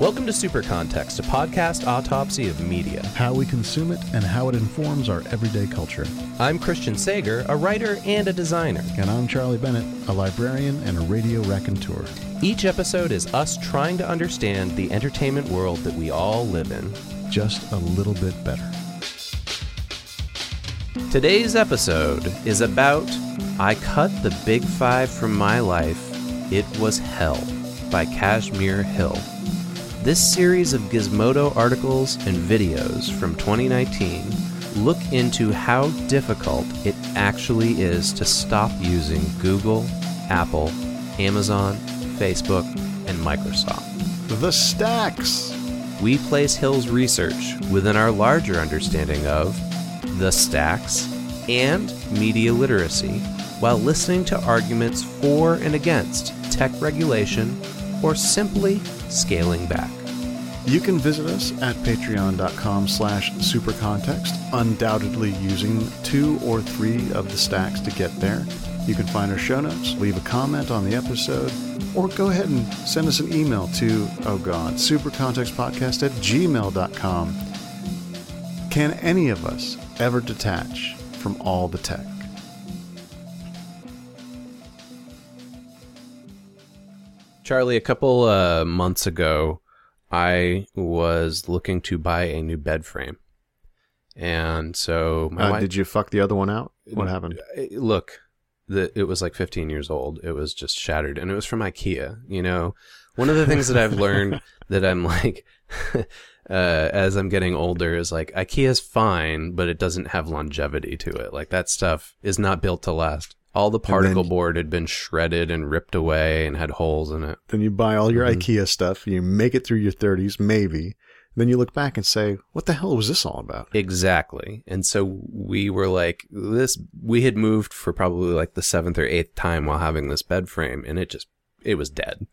Welcome to Super Context, a podcast autopsy of media. how we consume it, and how it informs our everyday culture. I'm Christian Sager, a writer and a designer. And I'm Charlie Bennett, a librarian and a radio raconteur. Each episode is us trying to understand the entertainment world that we all live in. Just a little bit better. Today's episode is about I Cut the Big Five from My Life. It Was Hell by Kashmir Hill. This series of Gizmodo articles and videos from 2019 look into how difficult it actually is to stop using Google, Apple, Amazon, Facebook, and Microsoft. The Stacks! We place Hill's research within our larger understanding of the stacks and media literacy while listening to arguments for and against tech regulation or simply scaling back. You can visit us at patreon.com slash supercontext, undoubtedly using two or three of the stacks to get there. You can find our show notes, leave a comment on the episode, or go ahead and send us an email to, oh god, supercontextpodcast at gmail.com. Can any of us ever detach from all the tech? Charlie, a couple uh, months ago, I was looking to buy a new bed frame. And so my Uh, wife, did you fuck the other one out? What happened? Uh, look, the, it was like 15 years old. It was just shattered, and it was from IKEA. You know, one of the things that I've learned that I'm like, uh, as I'm getting older, is like IKEA's fine, but it doesn't have longevity to it. Like that stuff is not built to last. All the particle then- board had been shredded and ripped away and had holes in it. Then you buy all your Mhm. IKEA stuff, you make it through your 30s, maybe. Then you look back and say, what the hell was this all about? Exactly. And so we were like, this, we had moved for probably like the seventh or eighth time while having this bed frame, and it just, it was dead.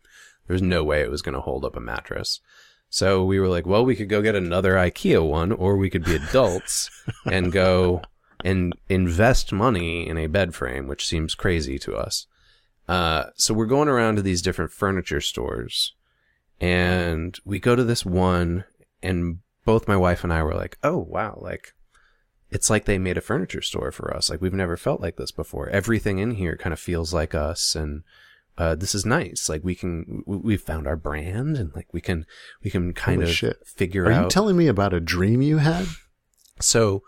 There was no way it was going to hold up a mattress. So we were like, well, we could go get another IKEA one, or we could be adults and go and invest money in a bed frame, which seems crazy to us. Uh, so we're going around to these different furniture stores, and we go to this one, and both my wife and I were like, oh, wow, like, it's like they made a furniture store for us. Like, we've never felt like this before. Everything in here kind of feels like us, and uh, this is nice. Like, we can, we- we've found our brand, and like, we can, we can kind Holy of shit. figure Are out. Are you telling me about a dream you had? So,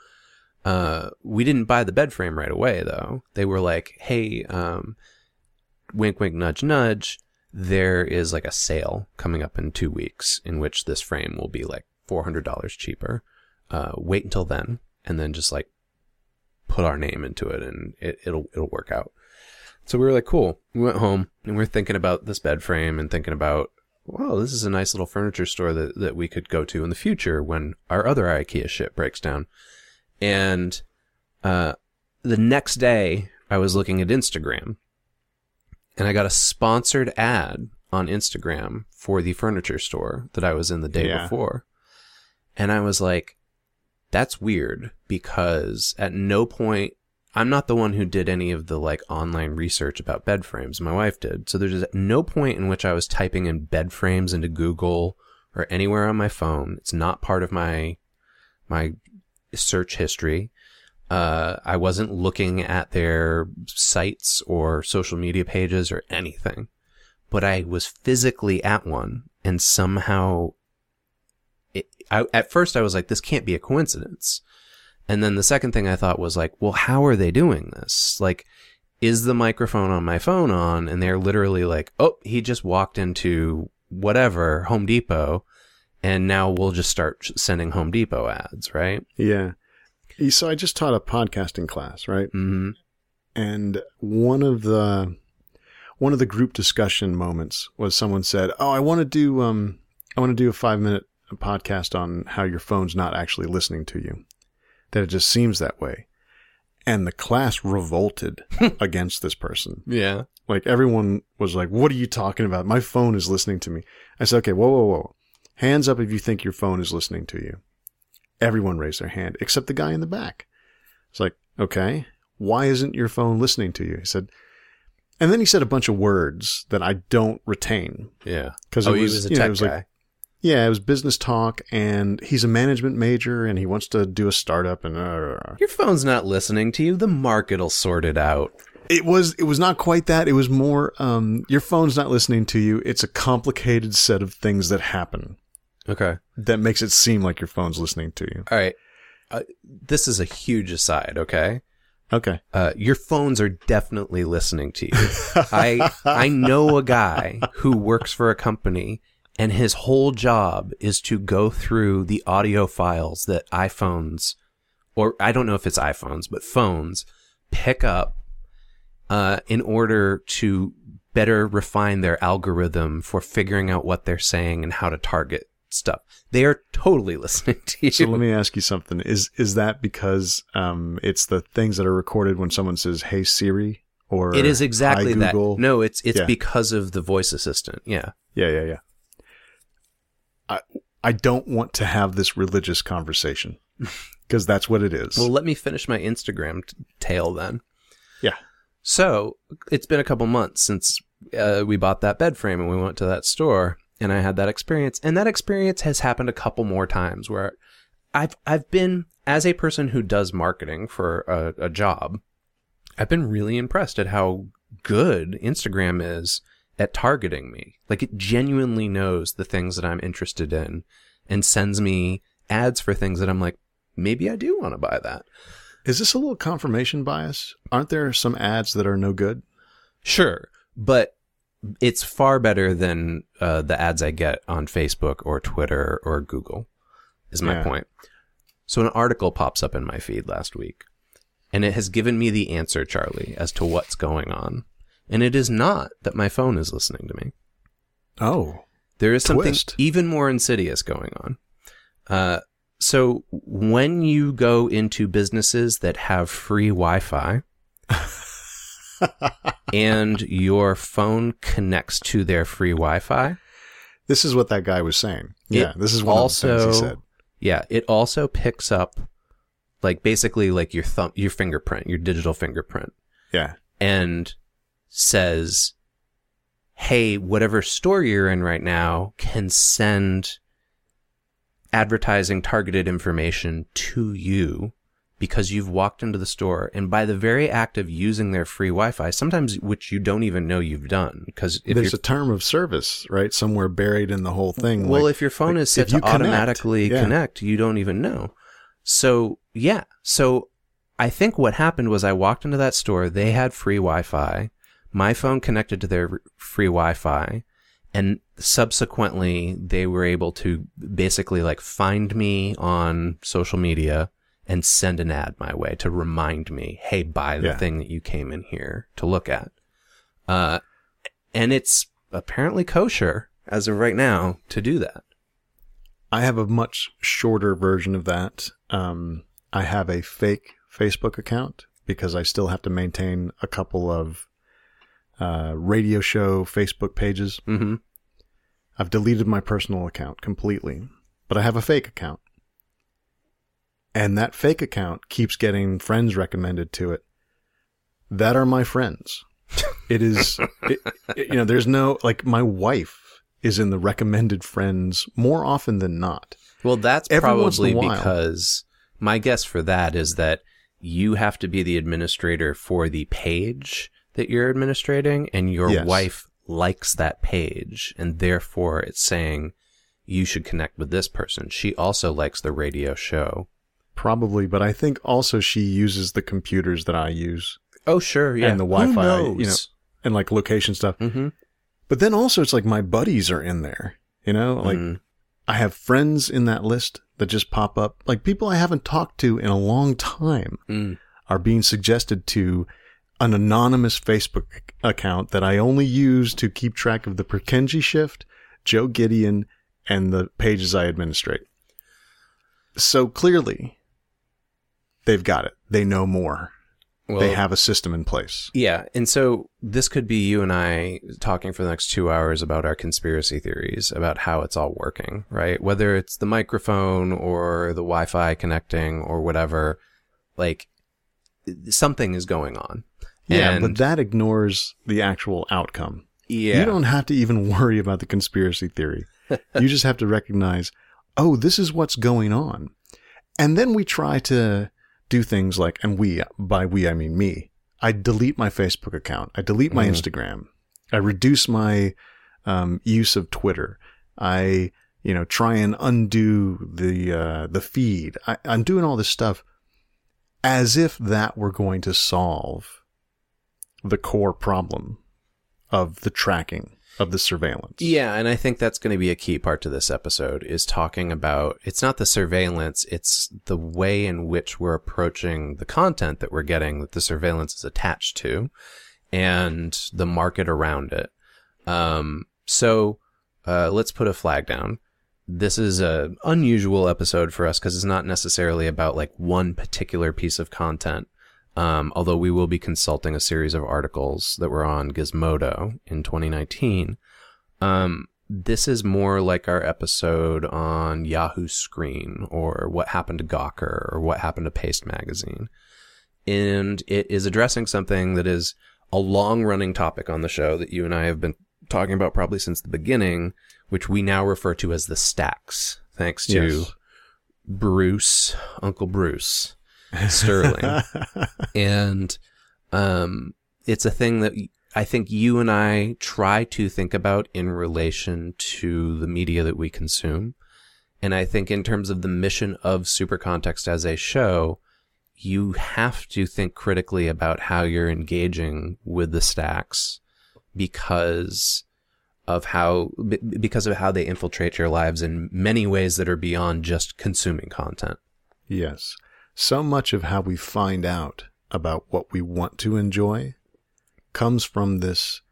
uh, we didn't buy the bed frame right away, though. They were like, "Hey, um, wink, wink, nudge, nudge. There is like a sale coming up in two weeks, in which this frame will be like four hundred dollars cheaper. Uh, wait until then, and then just like put our name into it, and it, it'll it'll work out." So we were like, "Cool." We went home, and we are thinking about this bed frame, and thinking about well, this is a nice little furniture store that, that we could go to in the future when our other IKEA shit breaks down. And uh, the next day, I was looking at Instagram and I got a sponsored ad on Instagram for the furniture store that I was in the day Yeah. before. And I was like, that's weird because at no point I'm not the one who did any of the like online research about bed frames. My wife did. So there's no point in which I was typing in bed frames into Google or anywhere on my phone. It's not part of my my search history. Uh, I wasn't looking at their sites or social media pages or anything, but I was physically at one and somehow it, I, at first I was like, this can't be a coincidence. And then the second thing I thought was like, well, how are they doing this? Like, is the microphone on my phone on? And they're literally like, oh, he just walked into whatever, Home Depot, and now we'll just start sending Home Depot ads, right? Yeah. So I just taught a podcasting class, right? hmm And one of the one of the group discussion moments was someone said, "Oh, I want to do um I want to do a 5-minute podcast on how your phone's not actually listening to you. That it just seems that way." And the class revolted against this person. Yeah. Like everyone was like, "What are you talking about? My phone is listening to me." I said, "Okay, whoa, whoa, whoa. Hands up if you think your phone is listening to you." Everyone raised their hand except the guy in the back. It's like, "Okay, why isn't your phone listening to you?" He said, And then he said a bunch of words that I don't retain Yeah. because Oh, it he was, was a you know, tech was guy. like yeah, it was business talk, and he's a management major, and he wants to do a startup, and uh, Your phone's not listening to you. The market'll sort it out. it was it was not quite that. It was more um, your phone's not listening to you. It's a complicated set of things that happen Okay. that makes it seem like your phone's listening to you. All right. Uh, this is a huge aside, okay? Okay, Uh, your phones are definitely listening to you. I I know a guy who works for a company and his whole job is to go through the audio files that iPhones or I don't know if it's iPhones, but phones pick up uh, in order to better refine their algorithm for figuring out what they're saying and how to target stuff. They are totally listening to you. so let me ask you something: is is that because um, it's the things that are recorded when someone says "Hey Siri" or it is exactly that. No, it's it's Yeah. because of the voice assistant. Yeah. Yeah, yeah, yeah. I I don't want to have this religious conversation because that's what it is. Well, let me finish my Instagram t- tale then. Yeah. So it's been a couple months since uh, we bought that bed frame and we went to that store and I had that experience. And that experience has happened a couple more times where I've I've been as a person who does marketing for a, a job. I've been really impressed at how good Instagram is at targeting me. Like it genuinely knows the things that I'm interested in and sends me ads for things that I'm like, maybe I do want to buy that. Is this a little confirmation bias? Aren't there some ads that are no good? Sure, but it's far better than uh, the ads I get on Facebook or Twitter or Google. Is my Yeah. point. So an article pops up in my feed last week, and it has given me the answer, Charlie, as to what's going on. And it is not that my phone is listening to me. Oh, There is something Twist. even more insidious going on. Uh, so when you go into businesses that have free Wi-Fi and your phone connects to their free Wi-Fi, this is what that guy was saying. Yeah, this is one also, of the things he said. yeah, it also picks up like basically like your thumb, your fingerprint, your digital fingerprint, Yeah, and says, "Hey, whatever store you're in right now can send advertising targeted information to you because you've walked into the store and by the very act of using their free Wi-Fi, sometimes which you don't even know you've done because there's a term of service, right, somewhere buried in the whole thing. well, like- if your phone like, is set to connect, automatically yeah. connect, you don't even know. So, yeah. So, I think what happened was I walked into that store. They had free Wi Fi. My phone connected to their free Wi Fi. And subsequently, they were able to basically like find me on social media and send an ad my way to remind me, hey, buy the Yeah. thing that you came in here to look at. Uh, and it's apparently kosher as of right now to do that. I have a much shorter version of that. Um, I have a fake Facebook account because I still have to maintain a couple of uh, radio show Facebook pages. Mm-hmm. I've deleted my personal account completely, but I have a fake account. And that fake account keeps getting friends recommended to it that are my friends. It is, it, it- you know, there's no, like, my wife is in the recommended friends more often than not. Well, that's Every once in a probably because my guess for that is that you have to be the administrator for the page that you're administrating, and your Yes. wife likes that page, and therefore it's saying you should connect with this person. She also likes the radio show. Probably, but I think also she uses the computers that I use Oh, sure, yeah. And the Wi-Fi, you know, and like location stuff. mm-hmm. But then also it's like my buddies are in there, you know, like Mm. I have friends in that list that just pop up. Like people I haven't talked to in a long time Mm. are being suggested to an anonymous Facebook account that I only use to keep track of the Perkenji shift, Joe Gideon, and the pages I administrate. So clearly they've got it. They know more. Well, they have a system in place. Yeah, and so this could be you and I talking for the next two hours about our conspiracy theories about how it's all working, right? Whether it's the microphone or the Wi-Fi connecting or whatever, like something is going on. Yeah, but that ignores the actual outcome. Yeah. You don't have to even worry about the conspiracy theory. you just have to recognize, oh, this is what's going on. And then we try to do things like, and we, by we, I mean me. I delete my Facebook account. I delete my Mhm. Instagram. I reduce my um, use of Twitter. I, you know, try and undo the uh, the feed. I, I'm doing all this stuff as if that were going to solve the core problem of the tracking of the surveillance. Yeah, and I think that's going to be a key part to this episode is talking about it's not the surveillance, it's the way in which we're approaching the content that we're getting that the surveillance is attached to and the market around it. Um, so uh, let's put a flag down. This is a unusual episode for us because it's not necessarily about like one particular piece of content. Um, although we will be consulting a series of articles that were on Gizmodo in 2019. Um, this is more like our episode on Yahoo Screen or what happened to Gawker or what happened to Paste Magazine. And it is addressing something that is a long running topic on the show that you and I have been talking about probably since the beginning, which we now refer to as the stacks, thanks to Yes. Bruce, Uncle Bruce Sterling and um, it's a thing that I think you and I try to think about in relation to the media that we consume. And I think in terms of the mission of Super Context as a show, you have to think critically about how you're engaging with the stacks because of how b- because of how they infiltrate your lives in many ways that are beyond just consuming content. Yes. So much of how we find out about what we want to enjoy comes from this.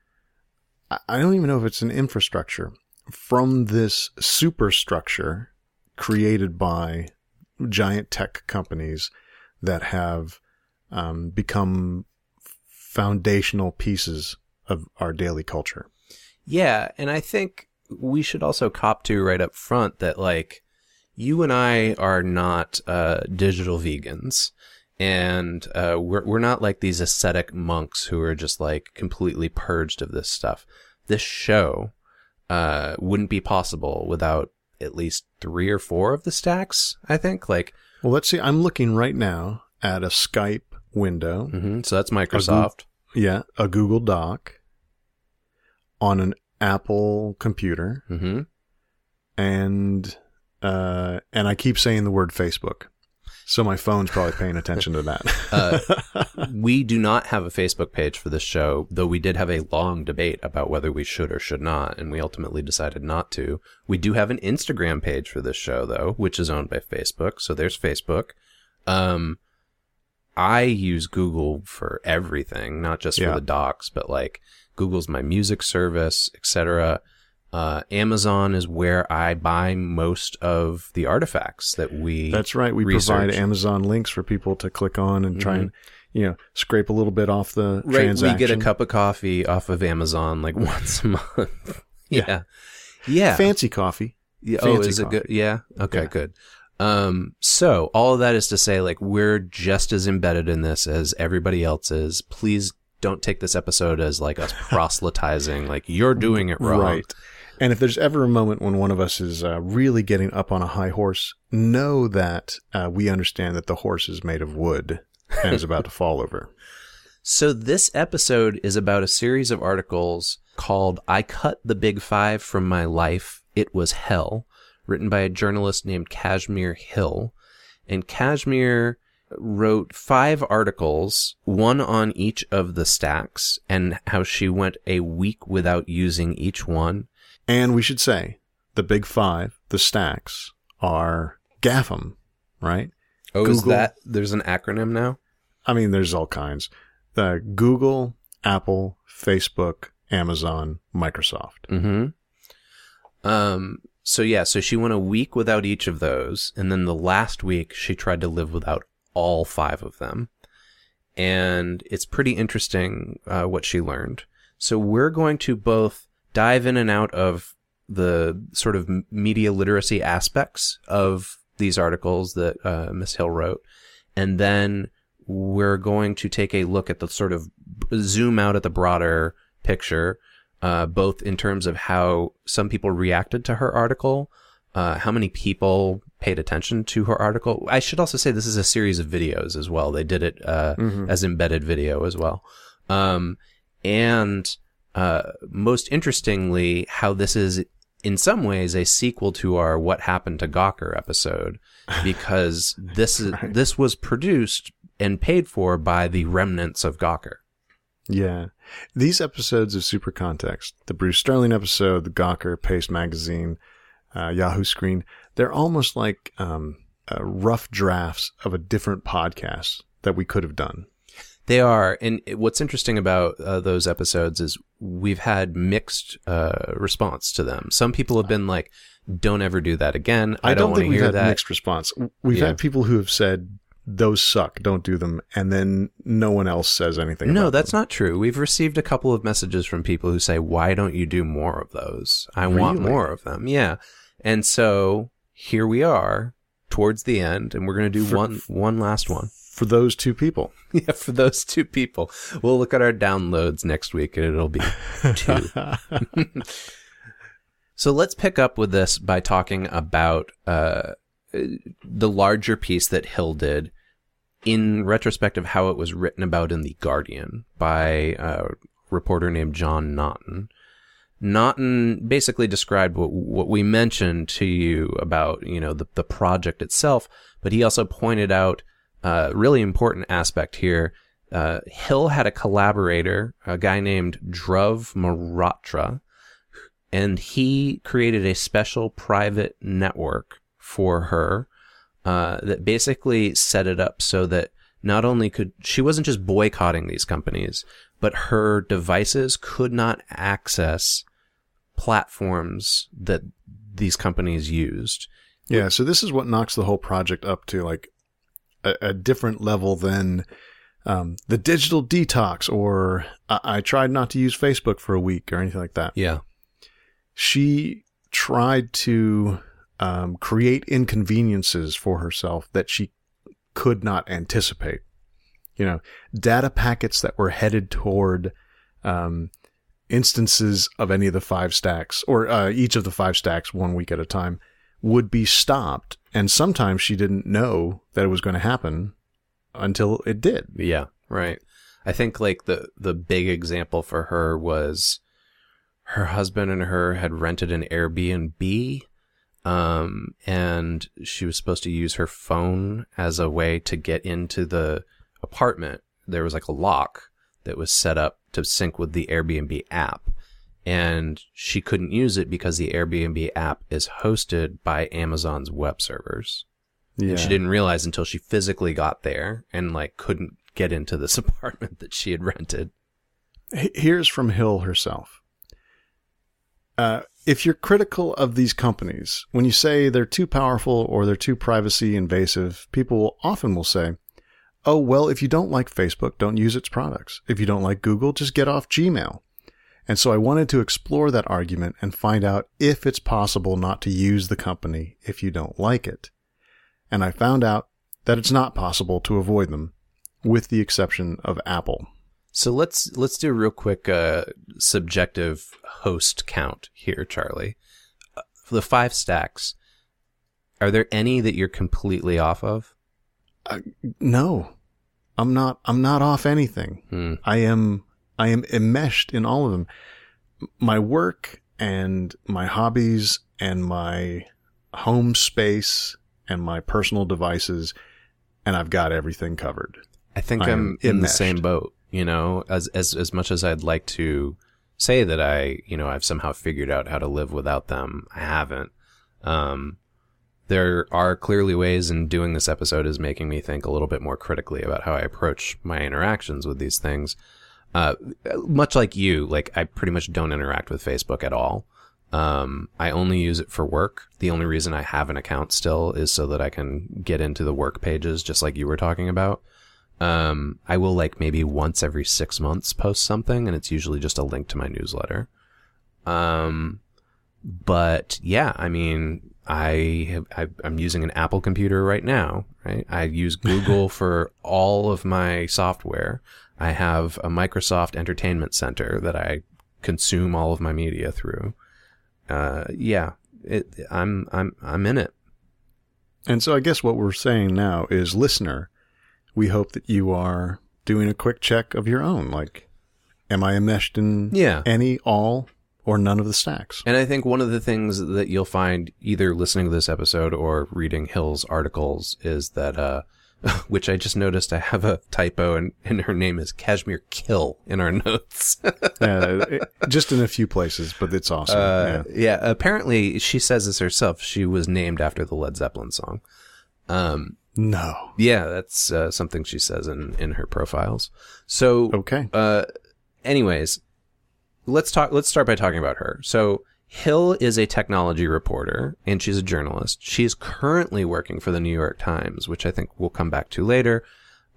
I- don't even know if it's an infrastructure, from this superstructure created by giant tech companies that have um, become foundational pieces of our daily culture. Yeah, and I think we should also cop to right up front that like you and I are not uh, digital vegans, and uh, we're we're not like these ascetic monks who are just like completely purged of this stuff. This show uh, wouldn't be possible without at least three or four of the stacks. I think like Well, let's see. I'm looking right now at a Skype window. mhm, so that's Microsoft. Yeah, a Google Doc on an Apple computer, hmm and uh, and I keep saying the word Facebook, so my phone's probably paying attention to that. Uh, we do not have a Facebook page for this show, though we did have a long debate about whether we should or should not, and we ultimately decided not to. We do have an Instagram page for this show, though, which is owned by Facebook. So there's Facebook. Um, I use Google for everything, not just Yeah. for the docs, but like Google's my music service, etc. Uh, Amazon is where I buy most of the artifacts that we. That's right. We research. provide Amazon links for people to click on and try and you know scrape a little bit off the Right, transaction. we get a cup of coffee off of Amazon like once a month. yeah, yeah. fancy coffee. Yeah, oh, fancy is it good? Yeah. Okay, Yeah. good. Um, so all of that is to say, like, we're just as embedded in this as everybody else is. Please don't take this episode as like us proselytizing, like you're doing it wrong. Right. And if there's ever a moment when one of us is uh, really getting up on a high horse, know that uh, we understand that the horse is made of wood and is about to fall over. So this episode is about a series of articles called I Cut the Big Five from My Life. It Was Hell, written by a journalist named Kashmir Hill. And Kashmir wrote five articles, one on each of the stacks, and how she went a week without using each one. And we should say the big five, the stacks, are GAFM, right? Oh, is that there's an acronym now? I mean, there's all kinds. Uh, Google, Apple, Facebook, Amazon, Microsoft. Mm-hmm. Um. So yeah. So she went a week without each of those, and then the last week she tried to live without all five of them. And it's pretty interesting uh, what she learned. So we're going to both dive in and out of the sort of media literacy aspects of these articles that uh, Miss Hill wrote, and then we're going to take a look at the sort of zoom out at the broader picture, uh, both in terms of how some people reacted to her article, uh, how many people paid attention to her article. I should also say this is a series of videos as well. They did it uh, as embedded video as well. Um, and uh, most interestingly, how this is in some ways a sequel to our "What Happened to Gawker" episode, because this is this was produced and paid for by the remnants of Gawker. Yeah. These episodes of Super Context, the Bruce Sterling episode, the Gawker, Paste Magazine, uh, Yahoo Screen, they're almost like um, uh, rough drafts of a different podcast that we could have done. They are, and what's interesting about uh, those episodes is we've had mixed uh, response to them. Some people have been like, "Don't ever do that again." I, I, don't, don't, want to think we've hear had that. mixed response. We've Yeah. had people who have said, those suck, don't do them. And then no one else says anything. No, that's them. not true. We've received a couple of messages from people who say, "Why don't you do more of those? I want more of them." Yeah, and so here we are towards the end, and we're going to do For- one one last one. For those two people. yeah, for those two people, we'll look at our downloads next week, and it'll be two. So let's pick up with this by talking about uh, the larger piece that Hill did in retrospect of how it was written about in The Guardian by a reporter named John Naughton. Naughton basically described what, what we mentioned to you about, you know, the, the project itself, but he also pointed out a really important aspect here. Uh, Hill had a collaborator, a guy named Dhruv Mehrotra, and he created a special private network for her uh, that basically set it up so that not only could she wasn't just boycotting these companies, but her devices could not access platforms that these companies used. Yeah, so this is what knocks the whole project up to like a, a different level than um, the digital detox or I, I tried not to use Facebook for a week or anything like that. Yeah. She tried to um, create inconveniences for herself that she could not anticipate. You know, data packets that were headed toward um, instances of any of the five stacks or uh, each of the five stacks one week at a time would be stopped. And sometimes she didn't know that it was going to happen until it did. Yeah, right. I think like the the big example for her was her husband and her had rented an Airbnb um and she was supposed to use her phone as a way to get into the apartment. There was like a lock that was set up to sync with the Airbnb app and she couldn't use it because the Airbnb app is hosted by Amazon's web servers. Yeah. And she didn't realize until she physically got there and like couldn't get into this apartment that she had rented. Here's from Hill herself. Uh, if you're critical of these companies, when you say they're too powerful or they're too privacy invasive, people will, often will say, "Oh well, if you don't like Facebook, don't use its products. If you don't like Google, just get off Gmail." And so I wanted to explore that argument and find out if it's possible not to use the company if you don't like it. And I found out that it's not possible to avoid them, with the exception of Apple. So let's let's do a real quick uh, subjective host count here, Charlie. Uh, For the five stacks, are there any that you're completely off of? No, I'm not. I'm not off anything. Hmm. I am. I am enmeshed in all of them. My work and my hobbies and my home space and my personal devices, and I've got everything covered. I think I I'm am in the same boat. You know, as as as much as I'd like to say that I, you know, I've somehow figured out how to live without them, I haven't. Um, there are clearly ways, and doing this episode is making me think a little bit more critically about how I approach my interactions with these things. Uh, much like you, like I pretty much don't interact with Facebook at all. Um, I only use it for work. The only reason I have an account still is so that I can get into the work pages, just like you were talking about. Um, I will like maybe once every six months post something, and it's usually just a link to my newsletter. Um, but yeah, I mean, I, have, I I'm using an Apple computer right now. Right, I use Google for all of my software. I have a Microsoft Entertainment Center that I consume all of my media through. Uh, yeah, it, I'm I'm I'm in it. And so I guess what we're saying now is, listener, we hope that you are doing a quick check of your own. Like, am I enmeshed in Yeah. any, all, or none of the stacks? And I think one of the things that you'll find either listening to this episode or reading Hill's articles is that, uh, which I just noticed I have a typo and, and her name is Kashmir Kill in our notes. yeah, it- just in a few places, but it's awesome. Uh, yeah. yeah. apparently she says this herself. She was named after the Led Zeppelin song. Um, No. yeah, that's uh, something she says in, in her profiles. So, Okay. uh, anyways, let's talk. Let's start by talking about her. So Hill is a technology reporter and she's a journalist. She's currently working for the New York Times, which I think we'll come back to later.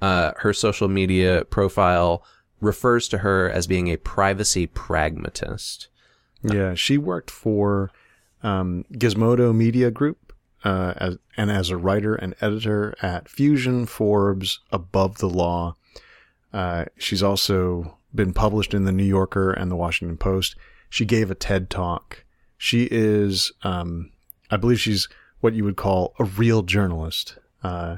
Uh, her social media profile refers to her as being a privacy pragmatist. Yeah, she worked for um, Gizmodo Media Group uh, as, and as a writer and editor at Fusion, Forbes, Above the Law. Uh, she's also been published in the New Yorker and the Washington Post. She gave a TED talk. She is, um, I believe, she's what you would call a real journalist. Uh,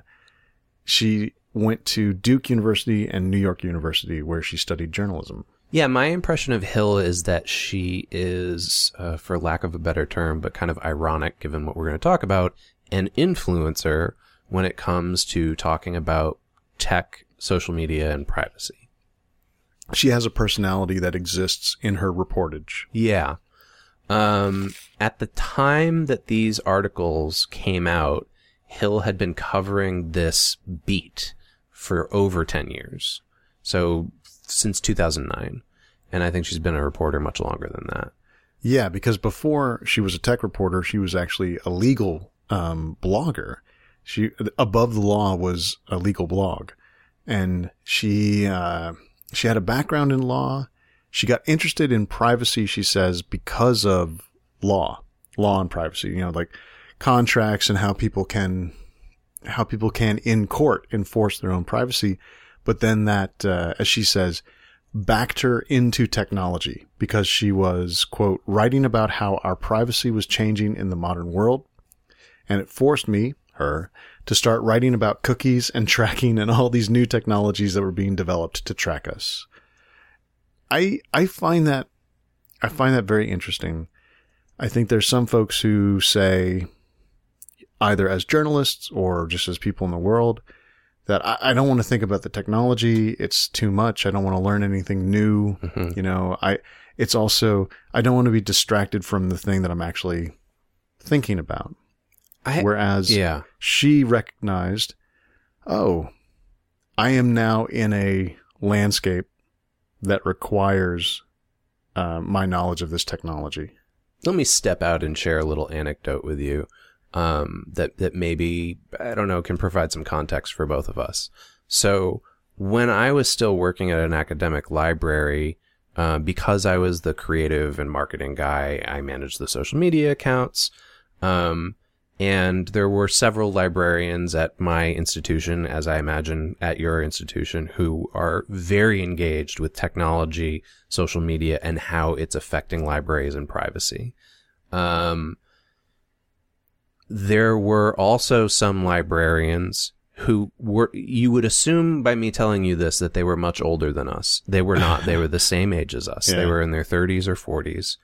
she went to Duke University and New York University, where she studied journalism. Yeah, my impression of Hill is that she is, uh, for lack of a better term, but kind of ironic given what we're going to talk about, an influencer when it comes to talking about tech, social media, and privacy. She has a personality that exists in her reportage. Yeah. Um, at the time that these articles came out, Hill had been covering this beat for over 10 years. So since 2009. And I think she's been a reporter much longer than that. Yeah, because before she was a tech reporter, she was actually a legal um, blogger. She above the law was a legal blog, and she uh, she had a background in law. She got interested in privacy. She says because of law, law and privacy. You know, like contracts and how people can how people can in court enforce their own privacy. But then that, uh, as she says, backed her into technology because she was, quote, writing about how our privacy was changing in the modern world. And it forced me, her, to start writing about cookies and tracking and all these new technologies that were being developed to track us. I, I find that, I find that very interesting. I think there's some folks who say, either as journalists or just as people in the world, that I, I don't want to think about the technology. It's too much. I don't want to learn anything new. Mhm. You know, I, it's also, I don't want to be distracted from the thing that I'm actually thinking about. I, Whereas yeah. she recognized, oh, I am now in a landscape that requires uh, my knowledge of this technology. Let me step out and share a little anecdote with you um, that that maybe I don't know can provide some context for both of us. So when I was still working at an academic library, uh, because I was the creative and marketing guy, I managed the social media accounts. Um, and there were several librarians at my institution, as I imagine at your institution, who are very engaged with technology, social media, and how it's affecting libraries and privacy. Um, there were also some librarians who were, you would assume by me telling you this that they were much older than us. They were not. they were the same age as us. They were in their 30s or 40s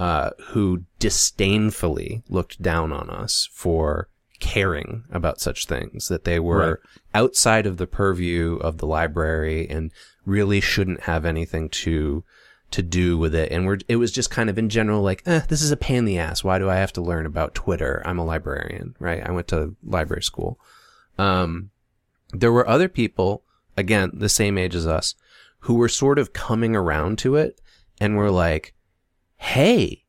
uh, who disdainfully looked down on us for caring about such things, that they were Right. outside of the purview of the library and really shouldn't have anything to to do with it. And we're it was just kind of in general like, eh, this is a pain in the ass. Why do I have to learn about Twitter? I'm a librarian, right? I went to library school. Um, there were other people, again, the same age as us, who were sort of coming around to it and were like, hey,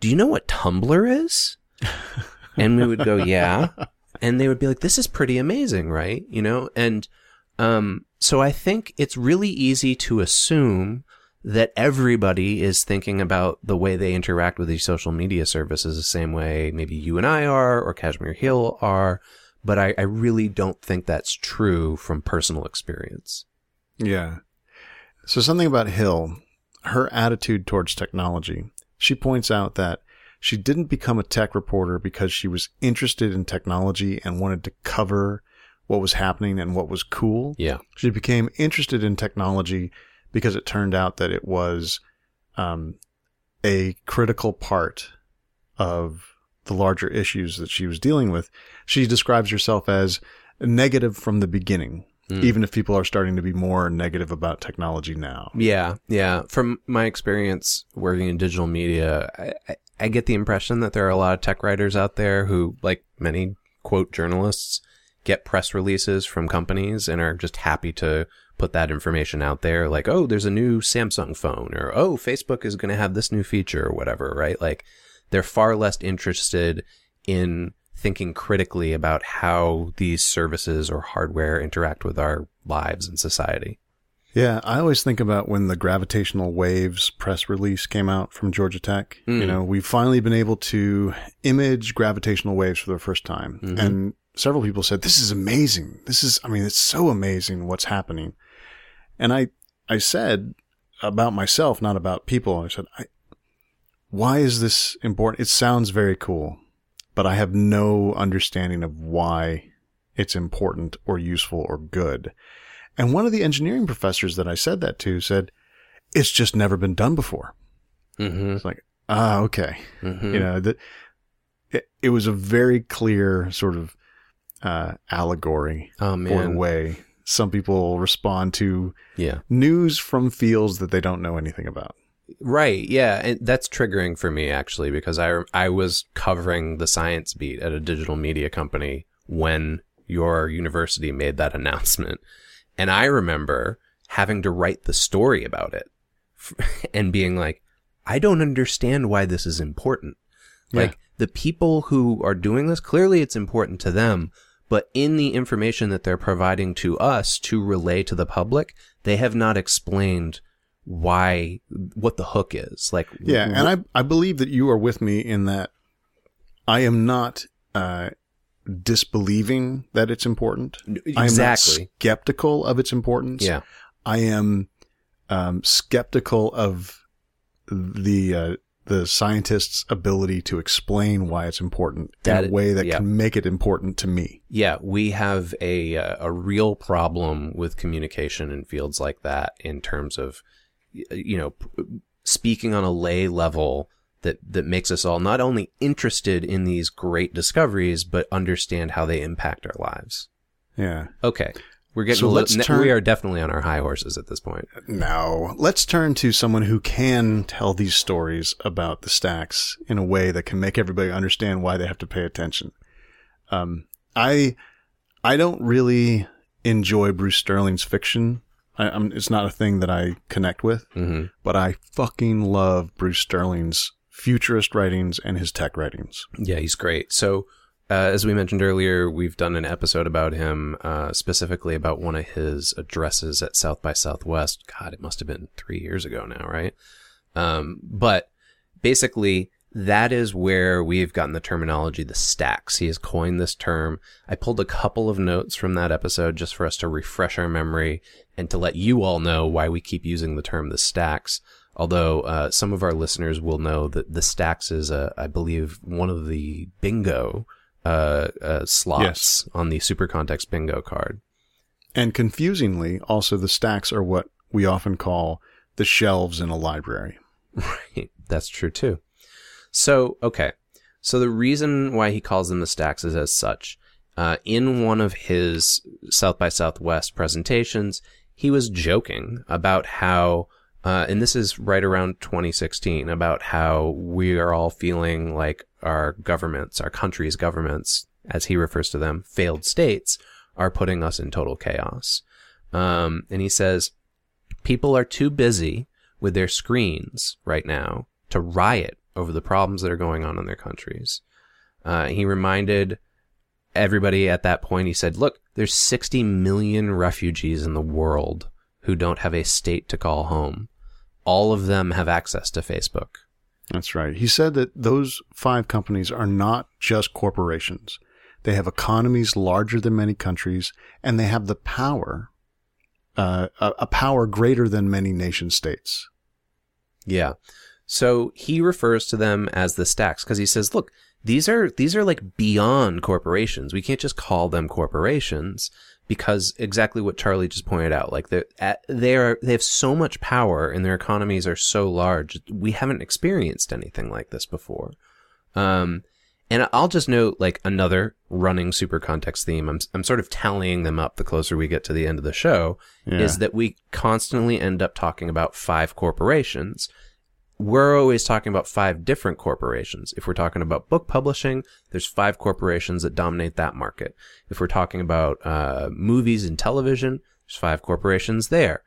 do you know what Tumblr is? and we would go, yeah. And they would be like, this is pretty amazing, right? You know? And, um, so I think it's really easy to assume that everybody is thinking about the way they interact with these social media services the same way maybe you and I are or Kashmir Hill are, but I, I really don't think that's true from personal experience. Yeah. So something about Hill, her attitude towards technology. She points out that she didn't become a tech reporter because she was interested in technology and wanted to cover what was happening and what was cool. Yeah. She became interested in technology because it turned out that it was um, a critical part of the larger issues that she was dealing with. She describes herself as negative from the beginning, Mm. even if people are starting to be more negative about technology now. Yeah, yeah. From my experience working in digital media, I, I, I get the impression that there are a lot of tech writers out there who, like many quote journalists, get press releases from companies and are just happy to put that information out there. Like, oh, there's a new Samsung phone, or oh, Facebook is going to have this new feature, or whatever, right? Like, they're far less interested in thinking critically about how these services or hardware interact with our lives and society. Yeah, I always think about when the gravitational waves press release came out from Georgia Tech. You Mm. know, we've finally been able to image gravitational waves for the first time. Mhm. And several people said, this is amazing. This is, I mean, it's so amazing what's happening. And I, I said about myself, not about people. I said, I, why is this important? It sounds very cool, but I have no understanding of why it's important or useful or good. And one of the engineering professors that I said that to said, it's just never been done before. Mm-hmm. It's like, ah, okay. mm-hmm. You know, that it, it was a very clear sort of, uh, allegory oh for the way some people respond to yeah. news from fields that they don't know anything about. Right. Yeah. And that's triggering for me actually, because I, I was covering the science beat at a digital media company when your university made that announcement. And I remember having to write the story about it and being like, I don't understand why this is important. Yeah. Like the people who are doing this, clearly it's important to them, but in the information that they're providing to us to relay to the public, they have not explained why, what the hook is. Like, Yeah, wh- and I I believe that you are with me in that I am not uh, disbelieving that it's important. I am not exactly. skeptical of its importance. Yeah. I am um, skeptical of the uh, the scientists' ability to explain why it's important That- in a way that yeah. can make it important to me. Yeah, we have a uh, a real problem with communication in fields like that in terms of you know speaking on a lay level that that makes us all not only interested in these great discoveries but understand how they impact our lives. Yeah. Okay. We're getting So a let's little, turn- we are definitely on our high horses at this point. No. Let's turn to someone who can tell these stories about the stacks in a way that can make everybody understand why they have to pay attention. Um, I, I don't really enjoy Bruce Sterling's fiction. I, I'm, it's not a thing that I connect with, hmm but I fucking love Bruce Sterling's futurist writings and his tech writings. Yeah, he's great. So, uh, as we mentioned earlier, we've done an episode about him, uh, specifically about one of his addresses at South by Southwest. God, it must have been three years ago now, right? Um, but basically, that is where we've gotten the terminology, the stacks. He has coined this term. I pulled a couple of notes from that episode just for us to refresh our memory and to let you all know why we keep using the term the stacks. Although uh, some of our listeners will know that the stacks is, uh, I believe, one of the bingo uh, uh, slots Yes. on the Super Context bingo card. And confusingly, also the stacks are what we often call the shelves in a library. Right. That's true too. So, okay. So the reason why he calls them the stacks is as such. Uh, in one of his South by Southwest presentations, he was joking about how, uh, and this is right around 2016, about how we are all feeling like our governments, our country's governments, as he refers to them, failed states, are putting us in total chaos. Um, and he says, people are too busy with their screens right now to riot over the problems that are going on in their countries. Uh, he reminded everybody at that point, he said, look, there's 60 million refugees in the world who don't have a state to call home. all of them have access to Facebook. That's right. He said that those five companies are not just corporations. They have economies larger than many countries, and they have the power, uh, a, a power greater than many nation states. Yeah. So he refers to them as the stacks because he says, look, these are these are like beyond corporations. We can't just call them corporations because exactly what Charlie just pointed out, like they they are they have so much power and their economies are so large. We haven't experienced anything like this before. Um, and I'll just note like another running super context theme. I'm I'm sort of tallying them up the closer we get to the end of the show. Yeah. Is that we constantly end up talking about five corporations we're always talking about five different corporations. If we're talking about book publishing, there's five corporations that dominate that market. If we're talking about uh, movies and television, there's five corporations there.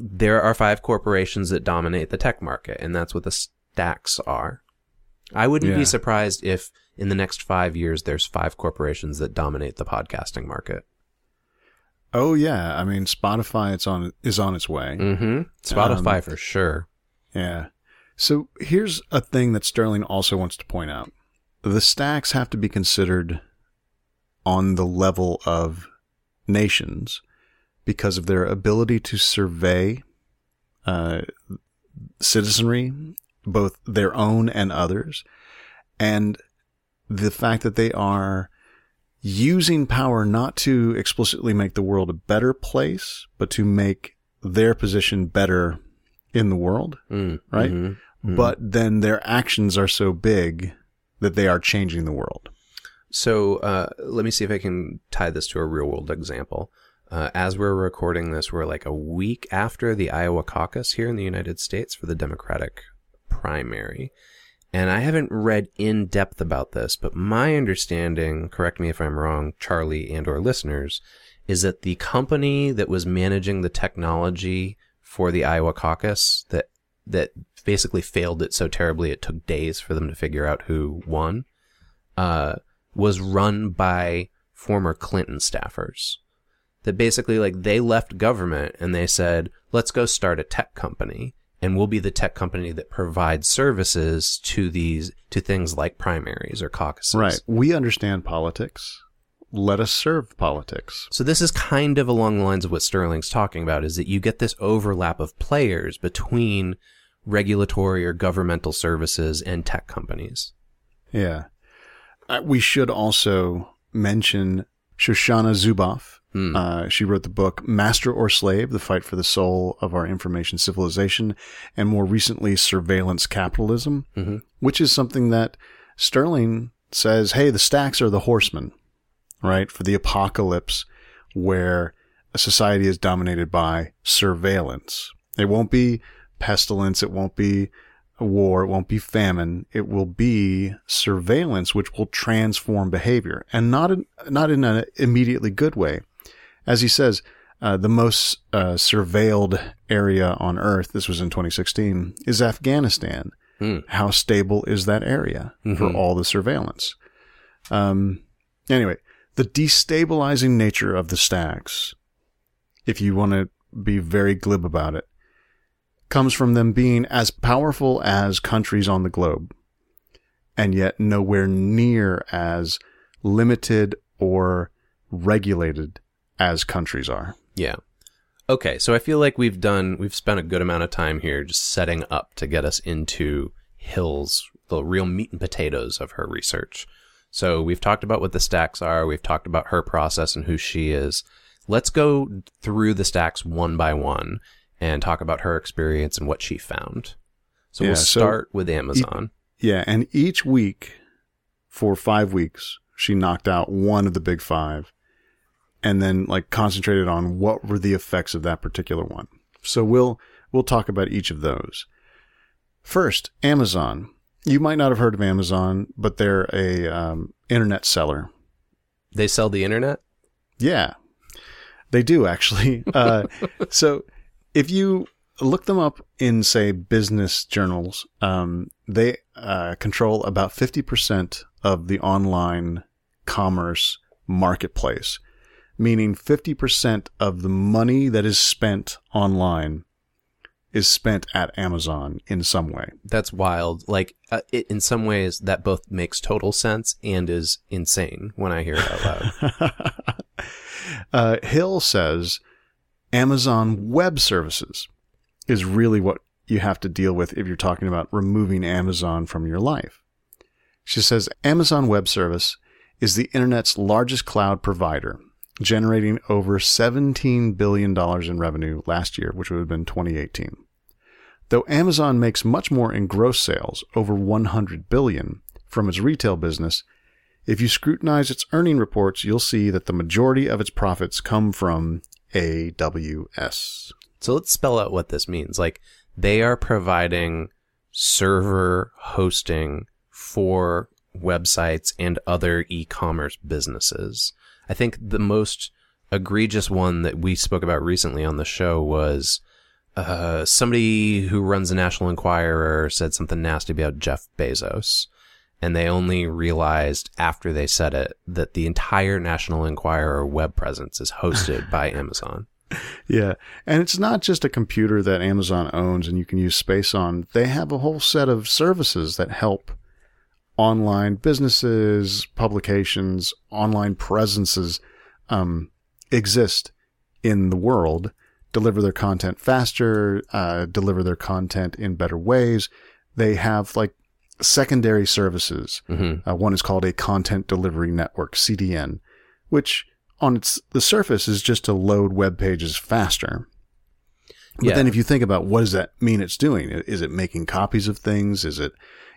There are five corporations that dominate the tech market, and that's what the stacks are. I wouldn't Yeah. be surprised if in the next five years there's five corporations that dominate the podcasting market. Oh yeah, I mean Spotify it's on is on its way. Mm-hmm. Spotify Um, for sure. Yeah. So here's a thing that Sterling also wants to point out. The stacks have to be considered on the level of nations because of their ability to survey uh, citizenry, both their own and others, and the fact that they are using power not to explicitly make the world a better place, but to make their position better in the world Mm, right? mhm, mhm. but then their actions are so big that they are changing the world. So uh, let me see if I can tie this to a real world example. Uh, as we're recording this, we're like a week after the Iowa caucus here in the United States for the Democratic primary. And I haven't read in depth about this, but my understanding, correct me if I'm wrong, Charlie and or listeners, is that the company that was managing the technology for the Iowa caucus that that basically failed it so terribly it took days for them to figure out who won uh, was run by former Clinton staffers. That basically, like, they left government and they said, let's go start a tech company and we'll be the tech company that provides services to these, to things like primaries or caucuses. Right. We understand politics. Let us serve politics. So this is kind of along the lines of what Sterling's talking about is that you get this overlap of players between regulatory or governmental services and tech companies. Yeah. Uh, we should also mention Shoshana Zuboff. Hmm. Uh, she wrote the book Master or Slave, The Fight for the Soul of Our Information Civilization, and more recently, Surveillance Capitalism, Mhm. which is something that Sterling says, hey, the stacks are the horsemen, right? For the apocalypse where a society is dominated by surveillance. It won't be pestilence. It won't be war. It won't be famine. It will be surveillance, which will transform behavior and not in, not in an immediately good way. As he says, uh, the most uh, surveilled area on earth, this was in 2016, is Afghanistan. Hmm. How stable is that area for Mhm. all the surveillance? Um, anyway, the destabilizing nature of the stacks, if you want to be very glib about it, comes from them being as powerful as countries on the globe, and yet nowhere near as limited or regulated as countries are. Yeah. Okay, so I feel like we've done we've spent a good amount of time here just setting up to get us into Hill's the real meat and potatoes of her research. So we've talked about what the stacks are, we've talked about her process and who she is. Let's go through the stacks one by one and talk about her experience and what she found. So Yeah, we'll so start with Amazon. Yeah, and each week for five weeks, she knocked out one of the big five and then like concentrated on what were the effects of that particular one. So we'll we'll talk about each of those. First, Amazon. You might not have heard of Amazon, but they're a um, internet seller. They sell the internet? Yeah, they do actually. Uh, so if you look them up in, say, business journals, um, they uh, control about 50% of the online commerce marketplace, meaning 50% of the money that is spent online is spent at Amazon in some way. That's wild. Like, uh, it, in some ways, that both makes total sense and is insane when I hear it out loud. uh, Hill says Amazon Web Services is really what you have to deal with if you're talking about removing Amazon from your life. She says Amazon Web Service is the internet's largest cloud provider, generating over $17 billion in revenue last year, which would have been 2018. Though Amazon makes much more in gross sales, over 100 billion, from its retail business, if you scrutinize its earning reports, you'll see that the majority of its profits come from AWS. So let's spell out what this means. Like, they are providing server hosting for websites and other e-commerce businesses. I think the most egregious one that we spoke about recently on the show was uh, somebody who runs the National Enquirer said something nasty about Jeff Bezos. And they only realized after they said it that the entire National Enquirer web presence is hosted by Amazon. Yeah. And it's not just a computer that Amazon owns and you can use space on. They have a whole set of services that help online businesses, publications, online presences um, exist in the world, deliver their content faster, uh, deliver their content in better ways. They have like secondary services. Mm-hmm. Uh, one is called a content delivery network, CDN, which on its the surface is just to load web pages faster. But Yeah. then if you think about what does that mean it's doing? Is it making copies of things? Is it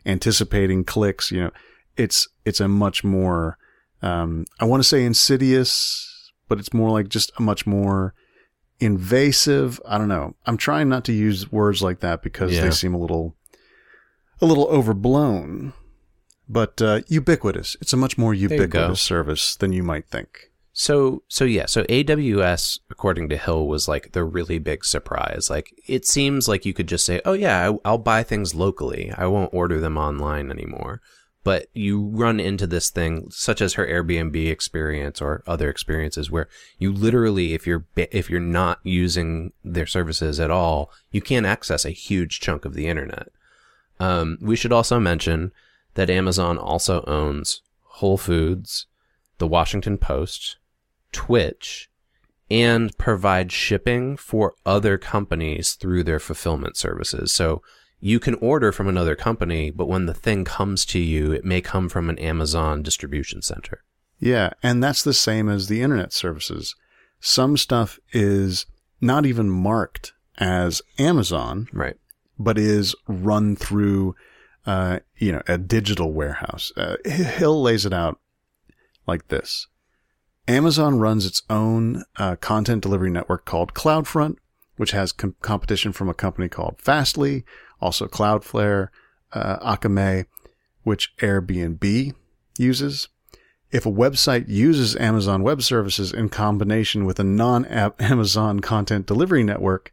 anticipating clicks? You know, it's it's a much more um, I want to say insidious, but it's more like just a much more invasive. I don't know. I'm trying not to use words like that because Yeah. they seem a little a little overblown. But uh, ubiquitous. It's a much more ubiquitous service than you might think. So, so yeah, so AWS, according to Hill, was like the really big surprise. Like, it seems like you could just say, oh, yeah, I'll buy things locally. I won't order them online anymore. But you run into this thing, such as her Airbnb experience or other experiences, where you literally, if you're if you're not using their services at all, you can't access a huge chunk of the internet. Um, we should also mention that Amazon also owns Whole Foods, the Washington Post, Twitch, and provide shipping for other companies through their fulfillment services. So you can order from another company, but when the thing comes to you, it may come from an Amazon distribution center. Yeah, and that's the same as the internet services. Some stuff is not even marked as Amazon, Right. but is run through, uh, you know, a digital warehouse. Uh, Hill lays it out like this. Amazon runs its own uh, content delivery network called CloudFront, which has com- competition from a company called Fastly, also Cloudflare, uh, Akamai, which Airbnb uses. If a website uses Amazon Web Services in combination with a non-Amazon content delivery network,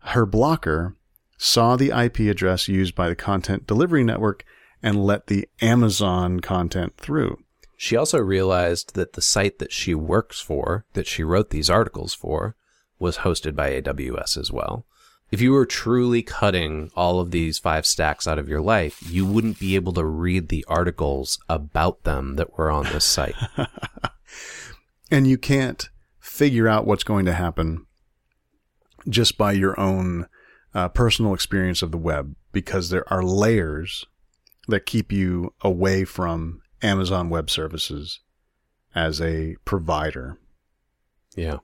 her blocker saw the IP address used by the content delivery network and let the Amazon content through. She also realized that the site that she works for, that she wrote these articles for, was hosted by AWS as well. If you were truly cutting all of these five stacks out of your life, you wouldn't be able to read the articles about them that were on this site. And you can't figure out what's going to happen just by your own uh, personal experience of the web because there are layers that keep you away from Amazon Web Services as a provider. Yeah.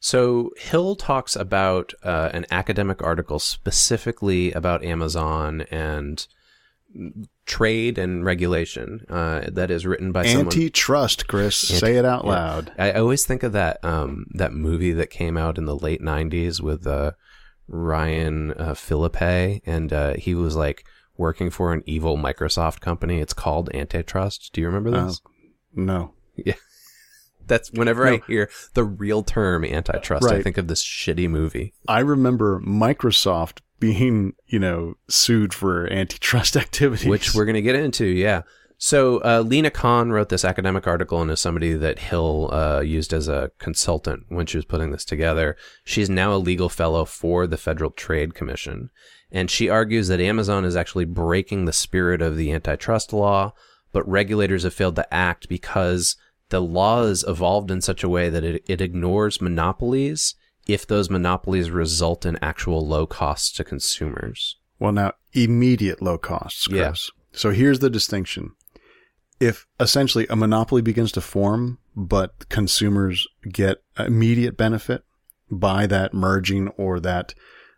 So Hill talks about uh, an academic article specifically about Amazon and trade and regulation uh, that is written by someone. Antitrust, Chris. Say it out loud. I I always think of that um, that movie that came out in the late '90s with uh, Ryan uh, Phillippe, and uh, he was like working for an evil Microsoft company. It's called Antitrust. Do you remember Uh, this? no. Yeah. That's whenever I hear the real term antitrust, I think of this shitty movie. I remember Microsoft being, you know, sued for antitrust activities. which we're going to get into. Yeah. So uh, Lina Khan wrote this academic article and is somebody that Hill uh, used as a consultant when she was putting this together. She's now a legal fellow for the Federal Trade Commission, and she argues that Amazon is actually breaking the spirit of the antitrust law, but regulators have failed to act because the law has evolved in such a way that it, it ignores monopolies if those monopolies result in actual low costs to consumers. Well, now immediate low costs, Chris. Yeah. So here's the distinction. If essentially a monopoly begins to form, but consumers get immediate benefit by that merging or that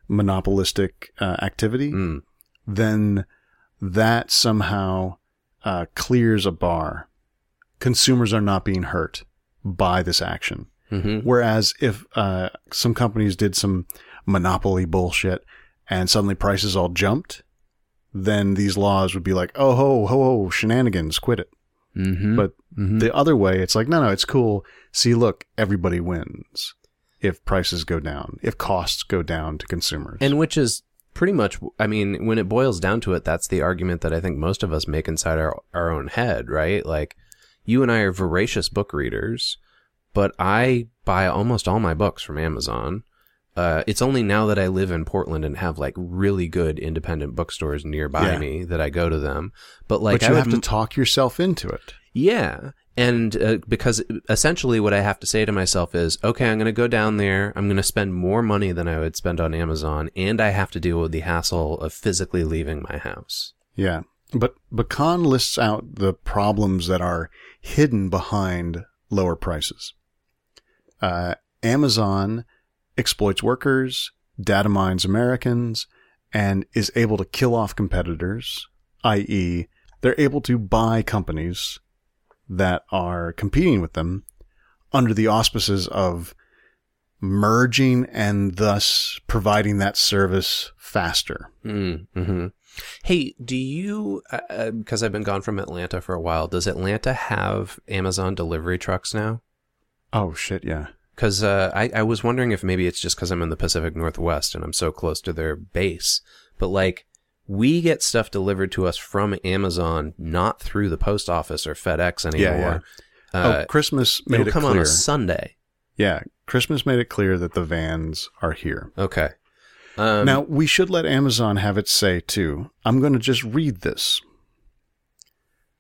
monopolistic uh, activity, Mm. then that somehow uh, clears a bar. Consumers are not being hurt by this action. hmm Whereas if uh, some companies did some monopoly bullshit and suddenly prices all jumped, then these laws would be like, oh ho ho ho shenanigans, quit it. hmm But Mhm. the other way, it's like, no no, it's cool. See, look, everybody wins if prices go down, if costs go down to consumers. And which is pretty much, I mean, when it boils down to it, that's the argument that I think most of us make inside our, our own head, right? Like, you and I are voracious book readers, but I buy almost all my books from Amazon. Uh, it's only now that I live in Portland and have like really good independent bookstores nearby Yeah. me that I go to them. But like, but you would have to talk yourself into it. yeah. And uh, because essentially what I have to say to myself is, okay, I'm going to go down there. I'm going to spend more money than I would spend on Amazon. And I have to deal with the hassle of physically leaving my house. Yeah. But but Khan lists out the problems that are hidden behind lower prices. Uh, Amazon exploits workers, data mines Americans, and is able to kill off competitors, i.e., they're able to buy companies that are competing with them under the auspices of merging and thus providing that service faster. Mm-hmm. Hey, do you, because I've been gone from Atlanta for a while, does Atlanta have Amazon delivery trucks now? Oh shit, yeah. Because uh, I, I was wondering if maybe it's just because I'm in the Pacific Northwest and I'm so close to their base. But like, we get stuff delivered to us from Amazon, not through the post office or FedEx anymore. Uh, oh, Christmas made it'll it come clear. on a Sunday. yeah, Christmas made it clear that the vans are here. Okay. Um, now, we should let Amazon have its say too. I'm going to just read this.